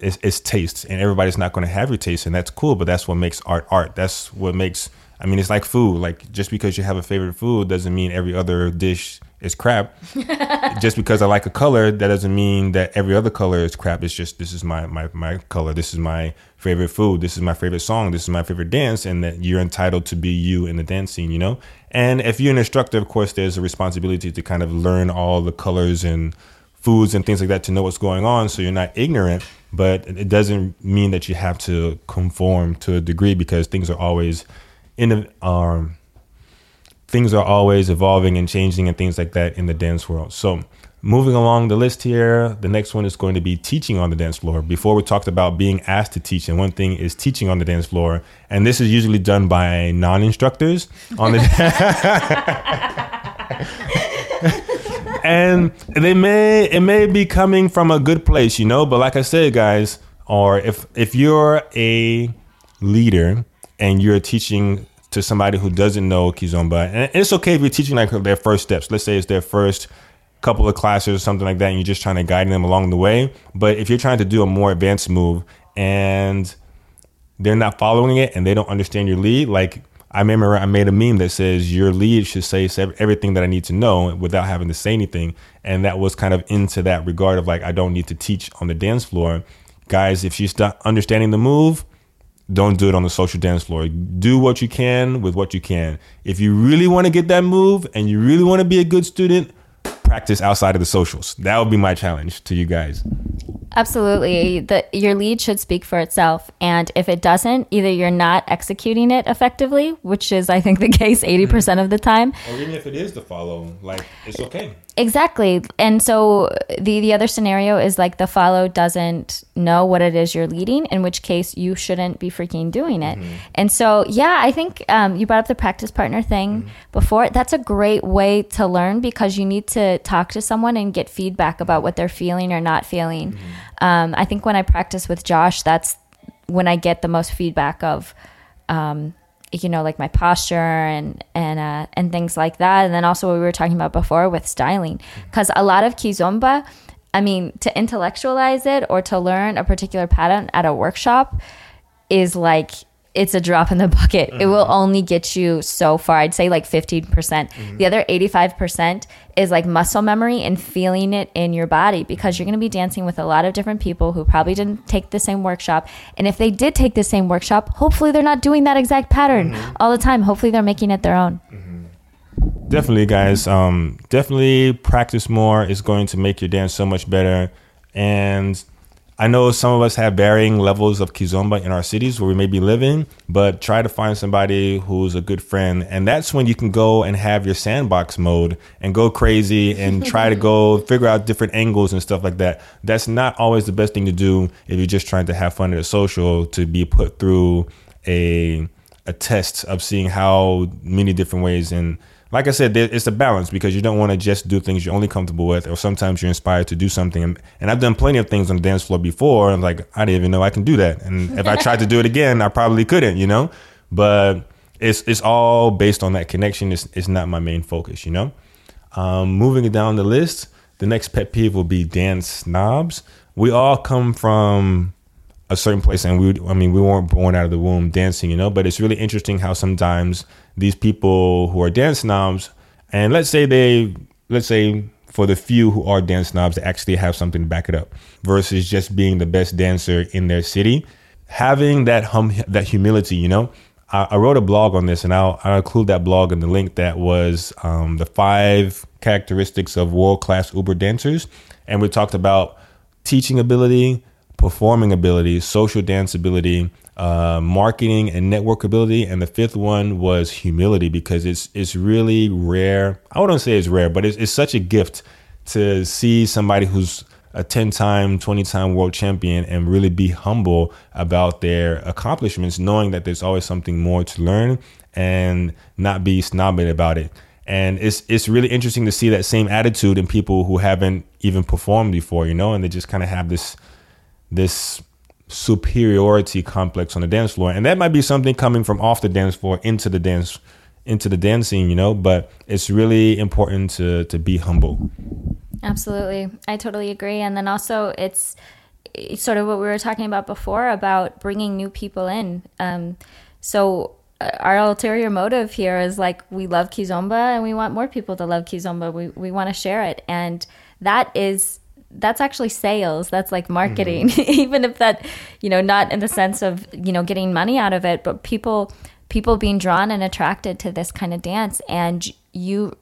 It's, it's taste, and everybody's not going to have your taste, and that's cool. But that's what makes art art. That's what makes I mean, it's like food. Like just because you have a favorite food doesn't mean every other dish is crap. [laughs] just because I like a color, that doesn't mean that every other color is crap. It's just this is my my my color. This is my favorite food. This is my favorite song. This is my favorite dance, and that you're entitled to be you in the dance scene. You know. And if you're an instructor, of course, there's a responsibility to kind of learn all the colors and foods and things like that to know what's going on, so you're not ignorant. But it doesn't mean that you have to conform to a degree because things are always in um, things are always evolving and changing and things like that in the dance world. So moving along the list here, the next one is going to be teaching on the dance floor. Before we talked about being asked to teach, and one thing is teaching on the dance floor, and this is usually done by non-instructors on the. [laughs] and they may it may be coming from a good place, you know. But like I said, guys, or if if you're a leader and you're teaching to somebody who doesn't know Kizomba, and it's okay if you're teaching like their first steps. Let's say it's their first couple of classes or something like that, and you're just trying to guide them along the way. But if you're trying to do a more advanced move and they're not following it and they don't understand your lead, like I remember I made a meme that says your lead should say everything that I need to know without having to say anything, and that was kind of into that regard of like I don't need to teach on the dance floor, guys. If she's not understanding the move, don't do it on the social dance floor. Do what you can with what you can. If you really want to get that move and you really want to be a good student, practice outside of the socials. That would be my challenge to you guys. Absolutely. The, your lead should speak for itself. And if it doesn't, either you're not executing it effectively, which is, I think, the case 80% of the time. Or even if it is the follow, like, it's okay. Exactly. And so the, the other scenario is like the follow doesn't know what it is you're leading, in which case you shouldn't be freaking doing it. Mm-hmm. And so, yeah, I think um, you brought up the practice partner thing mm-hmm. before. That's a great way to learn because you need to talk to someone and get feedback about what they're feeling or not feeling. Mm-hmm. Um, I think when I practice with Josh, that's when I get the most feedback of, um, you know, like my posture and and uh, and things like that. And then also what we were talking about before with styling, because a lot of kizomba, I mean, to intellectualize it or to learn a particular pattern at a workshop is like it's a drop in the bucket. Mm-hmm. It will mm-hmm. only get you so far. I'd say like 15%. percent mm hmm The other 85% is like muscle memory and feeling it in your body because you're going to be dancing with a lot of different people who probably didn't take the same workshop. And if they did take the same workshop, hopefully they're not doing that exact pattern mm-hmm. all the time. Hopefully they're making it their own. Mm-hmm. Definitely, guys. Um, definitely practice more is going to make your dance so much better. And I know some of us have varying levels of kizomba in our cities where we may be living, but try to find somebody who's a good friend. And that's when you can go and have your sandbox mode and go crazy and [laughs] try to go figure out different angles and stuff like that. That's not always the best thing to do if you're just trying to have fun at a social to be put through a a test of seeing how many different ways and like I said, it's a balance because you don't want to just do things you're only comfortable with, or sometimes you're inspired to do something. And, I've done plenty of things on the dance floor before, and like I didn't even know I can do that. And if I tried to do it again, I probably couldn't, you know. But it's it's all based on that connection. It's it's not my main focus, you know. Um, moving down the list, the next pet peeve will be dance snobs. We all come from a certain place, and we I mean we weren't born out of the womb dancing, you know. But it's really interesting how sometimes these people who are dance snobs, and let's say they, let's say for the few who are dance snobs, they actually have something to back it up, versus just being the best dancer in their city, having that hum, that humility, you know. I, I wrote a blog on this, and I'll, I'll include that blog in the link. That was um, the five characteristics of world class Uber dancers, and we talked about teaching ability, performing ability, social dance ability, uh, marketing and network ability, and the fifth one was humility because it's it's really rare. I wouldn't say it's rare, but it's, it's such a gift to see somebody who's a 10 time, 20 time world champion and really be humble about their accomplishments, knowing that there's always something more to learn and not be snobbing about it. And it's it's really interesting to see that same attitude in people who haven't even performed before, you know, and they just kind of have this this superiority complex on the dance floor. And that might be something coming from off the dance floor into the dance into the dancing you know but it's really important to to be humble. Absolutely. I totally agree. And then also it's, it's sort of what we were talking about before about bringing new people in. Um, so uh, our ulterior motive here is like we love kizomba and we want more people to love kizomba. We, we want to share it. And that is that's actually sales that's like marketing mm-hmm. [laughs] even if that you know not in the sense of you know getting money out of it but people people being drawn and attracted to this kind of dance and you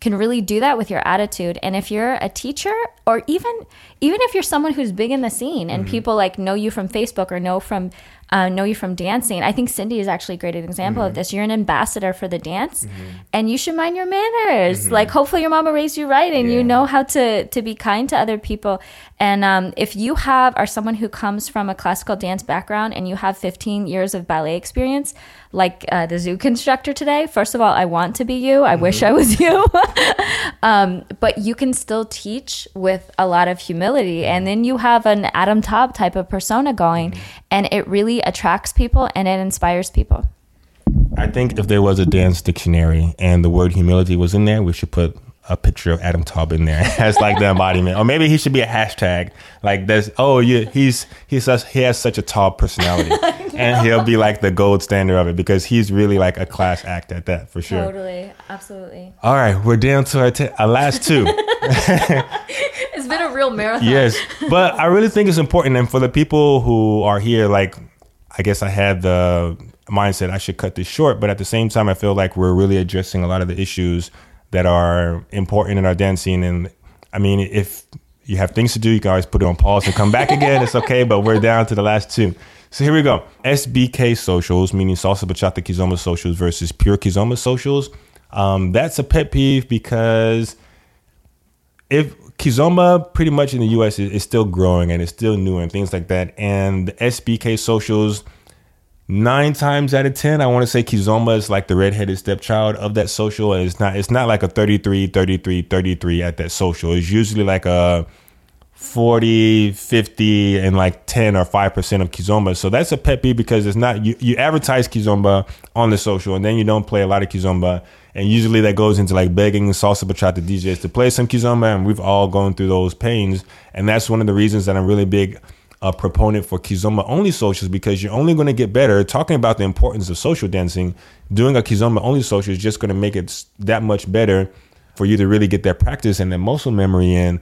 can really do that with your attitude and if you're a teacher or even even if you're someone who's big in the scene and mm-hmm. people like know you from facebook or know from uh, know you from dancing. I think Cindy is actually a great example mm-hmm. of this. You're an ambassador for the dance, mm-hmm. and you should mind your manners. Mm-hmm. Like, hopefully, your mama raised you right, and yeah. you know how to to be kind to other people. And um, if you have are someone who comes from a classical dance background and you have 15 years of ballet experience, like uh, the Zouk instructor today, first of all, I want to be you. I wish I was [laughs] you. um, but you can still teach with a lot of humility, and then you have an Adam Taub type of persona going, mm-hmm. and it really attracts people and it inspires people. I think if there was a dance dictionary and the word humility was in there, we should put a picture of Adam Taub in there [laughs] as like the embodiment, or maybe he should be a hashtag like this. Oh, yeah, he's he's such, he has such a tall personality. [laughs] and he'll be like the gold standard of it because he's really like a class act at that for sure. Totally, absolutely. All right, we're down to our, t- our last two. [laughs] [laughs] It's been a real marathon. yes, but I really think it's important, and for the people who are here, like I guess I had the mindset I should cut this short, but at the same time, I feel like we're really addressing a lot of the issues that are important in our dancing. And I mean, if you have things to do, you can always put it on pause and come back [laughs] again. It's okay, but we're down to the last two. So here we go. SBK socials, meaning salsa bachata kizomba socials versus pure kizomba socials. Um, that's a pet peeve because if Kizomba pretty much in the US is, is, still growing and it's still new and things like that. And the SBK socials, nine times out of ten, I want to say Kizomba is like the redheaded stepchild of that social. And it's not it's not like a 33, 33, 33 at that social. It's usually like a 40, 50, and like 10 or 5% of Kizomba. So that's a pet peeve because it's not, you, you advertise Kizomba on the social and then you don't play a lot of Kizomba and usually that goes into like begging salsa bachata DJs to play some kizomba, and we've all gone through those pains. And that's one of the reasons that I'm really big a proponent for kizomba only socials because you're only going to get better. Talking about the importance of social dancing, doing a kizomba only social is just going to make it that much better for you to really get that practice and that muscle memory in.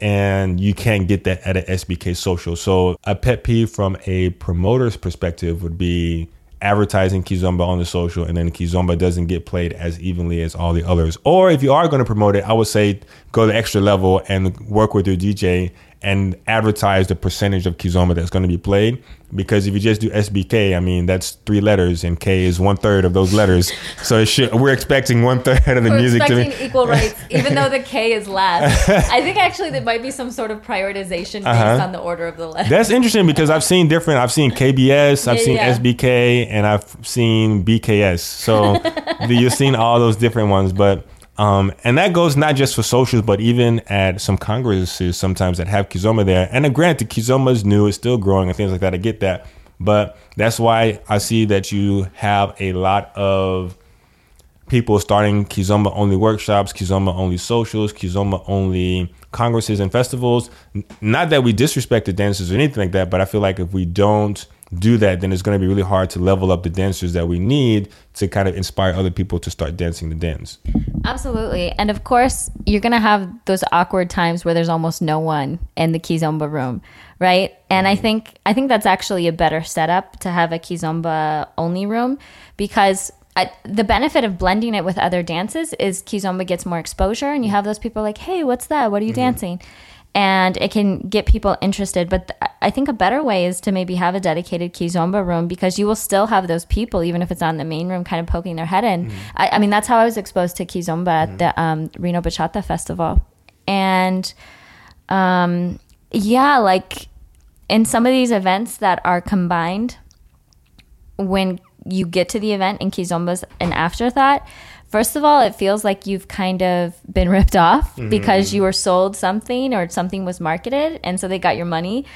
And you can't get that at an SBK social. So a pet peeve from a promoter's perspective would be advertising Kizomba on the social and then Kizomba doesn't get played as evenly as all the others. Or if you are going to promote it, I would say go the extra level and work with your DJ and advertise the percentage of Kizomba that's going to be played. Because if you just do SBK, I mean, that's three letters and K is one third of those letters. [laughs] So should, we're expecting one third of the we're music to be equal [laughs] rights, even though the K is last. [laughs] I think actually there might be some sort of prioritization based uh-huh. on the order of the letters. That's interesting because I've seen different, I've seen KBS, I've yeah, seen yeah. SBK, and I've seen BKS. So you've seen all those different ones. But um, and that goes not just for socials, but even at some congresses sometimes that have Kizomba there. And granted, Kizomba is new, it's still growing and things like that. I get that. But that's why I see that you have a lot of people starting Kizomba only workshops, Kizomba only socials, Kizomba only congresses and festivals. Not that we disrespect the dancers or anything like that, but I feel like if we don't do that, then it's going to be really hard to level up the dancers that we need to kind of inspire other people to start dancing the dance. Absolutely. And of course, you're going to have those awkward times where there's almost no one in the kizomba room, right? And I think I think that's actually a better setup to have a kizomba only room because I, the benefit of blending it with other dances is kizomba gets more exposure and you have those people like, "Hey, what's that? What are you mm-hmm. dancing?" And it can get people interested. But th- I think a better way is to maybe have a dedicated Kizomba room because you will still have those people, even if it's on the main room, kind of poking their head in. Mm-hmm. I, I, mean, that's how I was exposed to Kizomba mm-hmm. at the um, Reno Bachata Festival. And um, yeah, like in some of these events that are combined, when you get to the event and Kizomba's an afterthought, First of all, it feels like you've kind of been ripped off mm-hmm. because you were sold something or something was marketed, and so they got your money.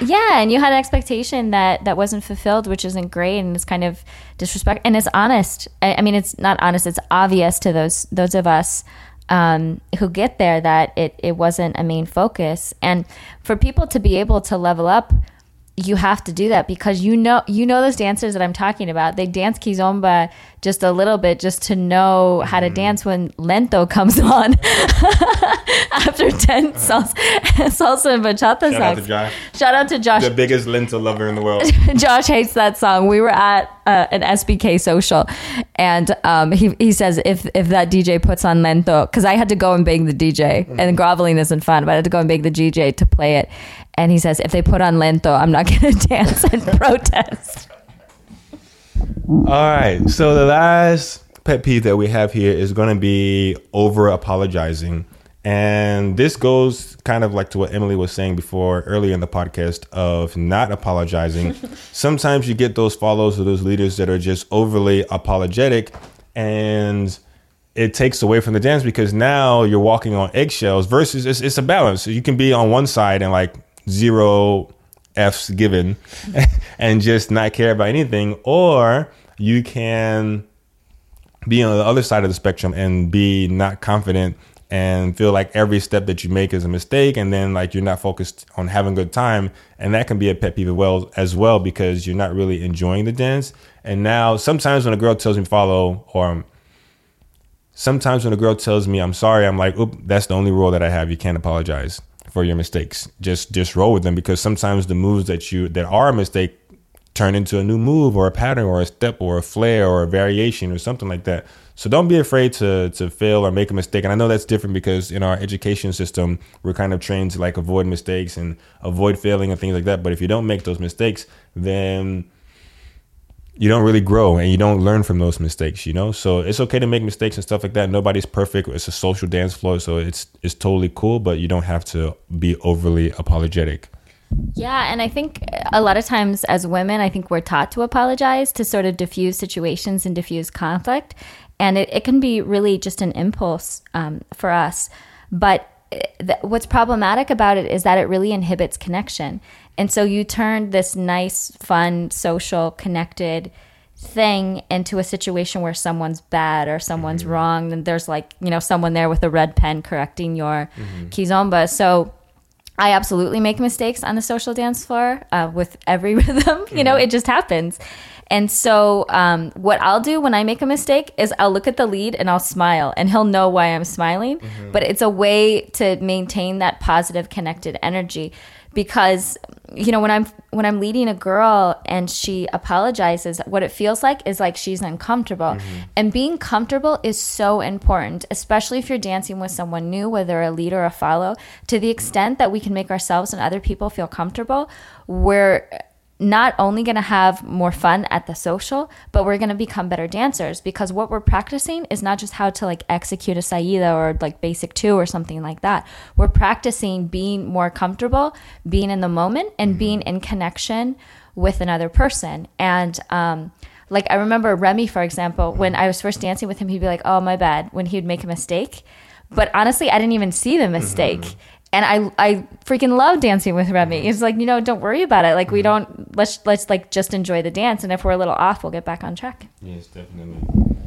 Yeah, and you had an expectation that that wasn't fulfilled, which isn't great, and it's kind of disrespect. And it's honest. I, I mean, it's not honest. It's obvious to those those of us um, who get there that it it wasn't a main focus, and for people to be able to level up you have to do that because you know you know those dancers that I'm talking about. They dance kizomba just a little bit just to know how to mm. dance when lento comes [laughs] on after ten salsa, salsa and bachata Shout songs. Out to Josh. Shout out to Josh, the biggest lento lover in the world. [laughs] Josh hates that song. We were at uh, an SBK social, and um, he he says if if that DJ puts on lento, because I had to go and beg the DJ, mm. and groveling isn't fun, but I had to go and beg the DJ to play it and he says, if they put on lento, I'm not [laughs] going to dance and protest. All right. So the last pet peeve that we have here is going to be over apologizing. And this goes kind of like to what Emily was saying before earlier in the podcast of not apologizing. [laughs] Sometimes you get those follows or those leaders that are just overly apologetic and it takes away from the dance because now you're walking on eggshells versus it's, it's a balance. You can be on one side and like zero F's given [laughs] and just not care about anything, or you can be on the other side of the spectrum and be not confident and feel like every step that you make is a mistake and then like you're not focused on having a good time and that can be a pet peeve as well as well because you're not really enjoying the dance. And now sometimes when a girl tells me follow or um, sometimes when a girl tells me i'm sorry i'm like oop that's the only rule that i have. You can't apologize for your mistakes just just roll with them because sometimes the moves that you that are a mistake turn into a new move or a pattern or a step or a flair or a variation or something like that so don't be afraid to to fail or make a mistake. And I know that's different because in our education system, we're kind of trained to like avoid mistakes and avoid failing and things like that. But if you don't make those mistakes, then you don't really grow and you don't learn from those mistakes, you know? So it's okay to make mistakes and stuff like that. Nobody's perfect. It's a social dance floor, so it's it's totally cool, but you don't have to be overly apologetic. Yeah, and I think a lot of times as women, I think we're taught to apologize to sort of diffuse situations and diffuse conflict and it, it can be really just an impulse um, for us but th- what's problematic about it is that it really inhibits connection and so you turn this nice fun social connected thing into a situation where someone's bad or someone's mm-hmm. wrong and there's like you know someone there with a red pen correcting your mm-hmm. kizomba so I absolutely make mistakes on the social dance floor uh, with every [laughs] rhythm. You mm-hmm. know, it just happens. And so, um, what I'll do when I make a mistake is I'll look at the lead and I'll smile, and he'll know why I'm smiling. Mm-hmm. But it's a way to maintain that positive, connected energy. Because you know when I'm when I'm leading a girl and she apologizes, what it feels like is like she's uncomfortable, mm-hmm. and being comfortable is so important, especially if you're dancing with someone new, whether a lead or a follow. To the extent that we can make ourselves and other people feel comfortable, we're not only going to have more fun at the social, but we're going to become better dancers because what we're practicing is not just how to like execute a saída or like basic two or something like that. We're practicing being more comfortable, being in the moment, and mm-hmm. being in connection with another person. And um, like I remember Remy, for example, when I was first dancing with him, he'd be like, "Oh, my bad," when he would make a mistake. But honestly, I didn't even see the mistake. Mm-hmm and I I freaking love dancing with Remy. It's like you know, don't worry about it. Like we don't let's let's like just enjoy the dance, and if we're a little off, we'll get back on track. Yes, definitely.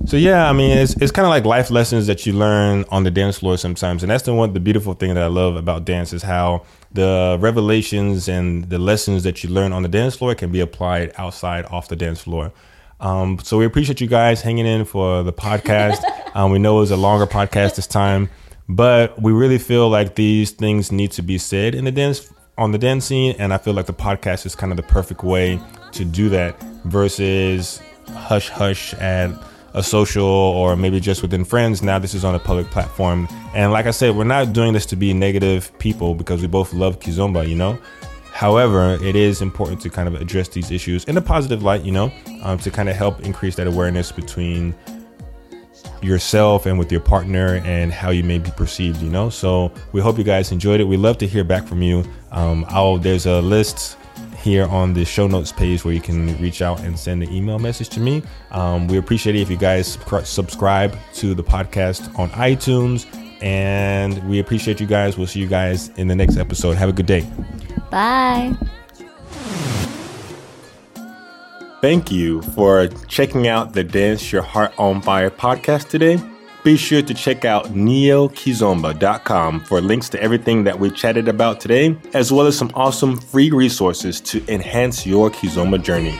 So yeah, I mean, it's it's kind of like life lessons that you learn on the dance floor sometimes, and that's the one the beautiful thing that I love about dance is how the revelations and the lessons that you learn on the dance floor can be applied outside off the dance floor. Um, so we appreciate you guys hanging in for the podcast. [laughs] um, we know it was a longer podcast this time. But we really feel like these things need to be said in the dance on the dance scene, and I feel like the podcast is kind of the perfect way to do that versus hush hush at a social or maybe just within friends. Now this is on a public platform, and like I said, we're not doing this to be negative people because we both love kizomba, you know. However, it is important to kind of address these issues in a positive light, you know, um, to kind of help increase that awareness between yourself and with your partner and how you may be perceived you know? So we hope you guys enjoyed it. We love to hear back from you. Um, I'll, there's a list here on the show notes page where you can reach out and send an email message to me. Um, we appreciate it if you guys subscribe to the podcast on itunes and we appreciate you guys. We'll see you guys in the next episode. Have a good day. Bye Thank you for checking out the Dance Your Heart on Fire podcast today. Be sure to check out neokizomba.com for links to everything that we chatted about today, as well as some awesome free resources to enhance your Kizomba journey.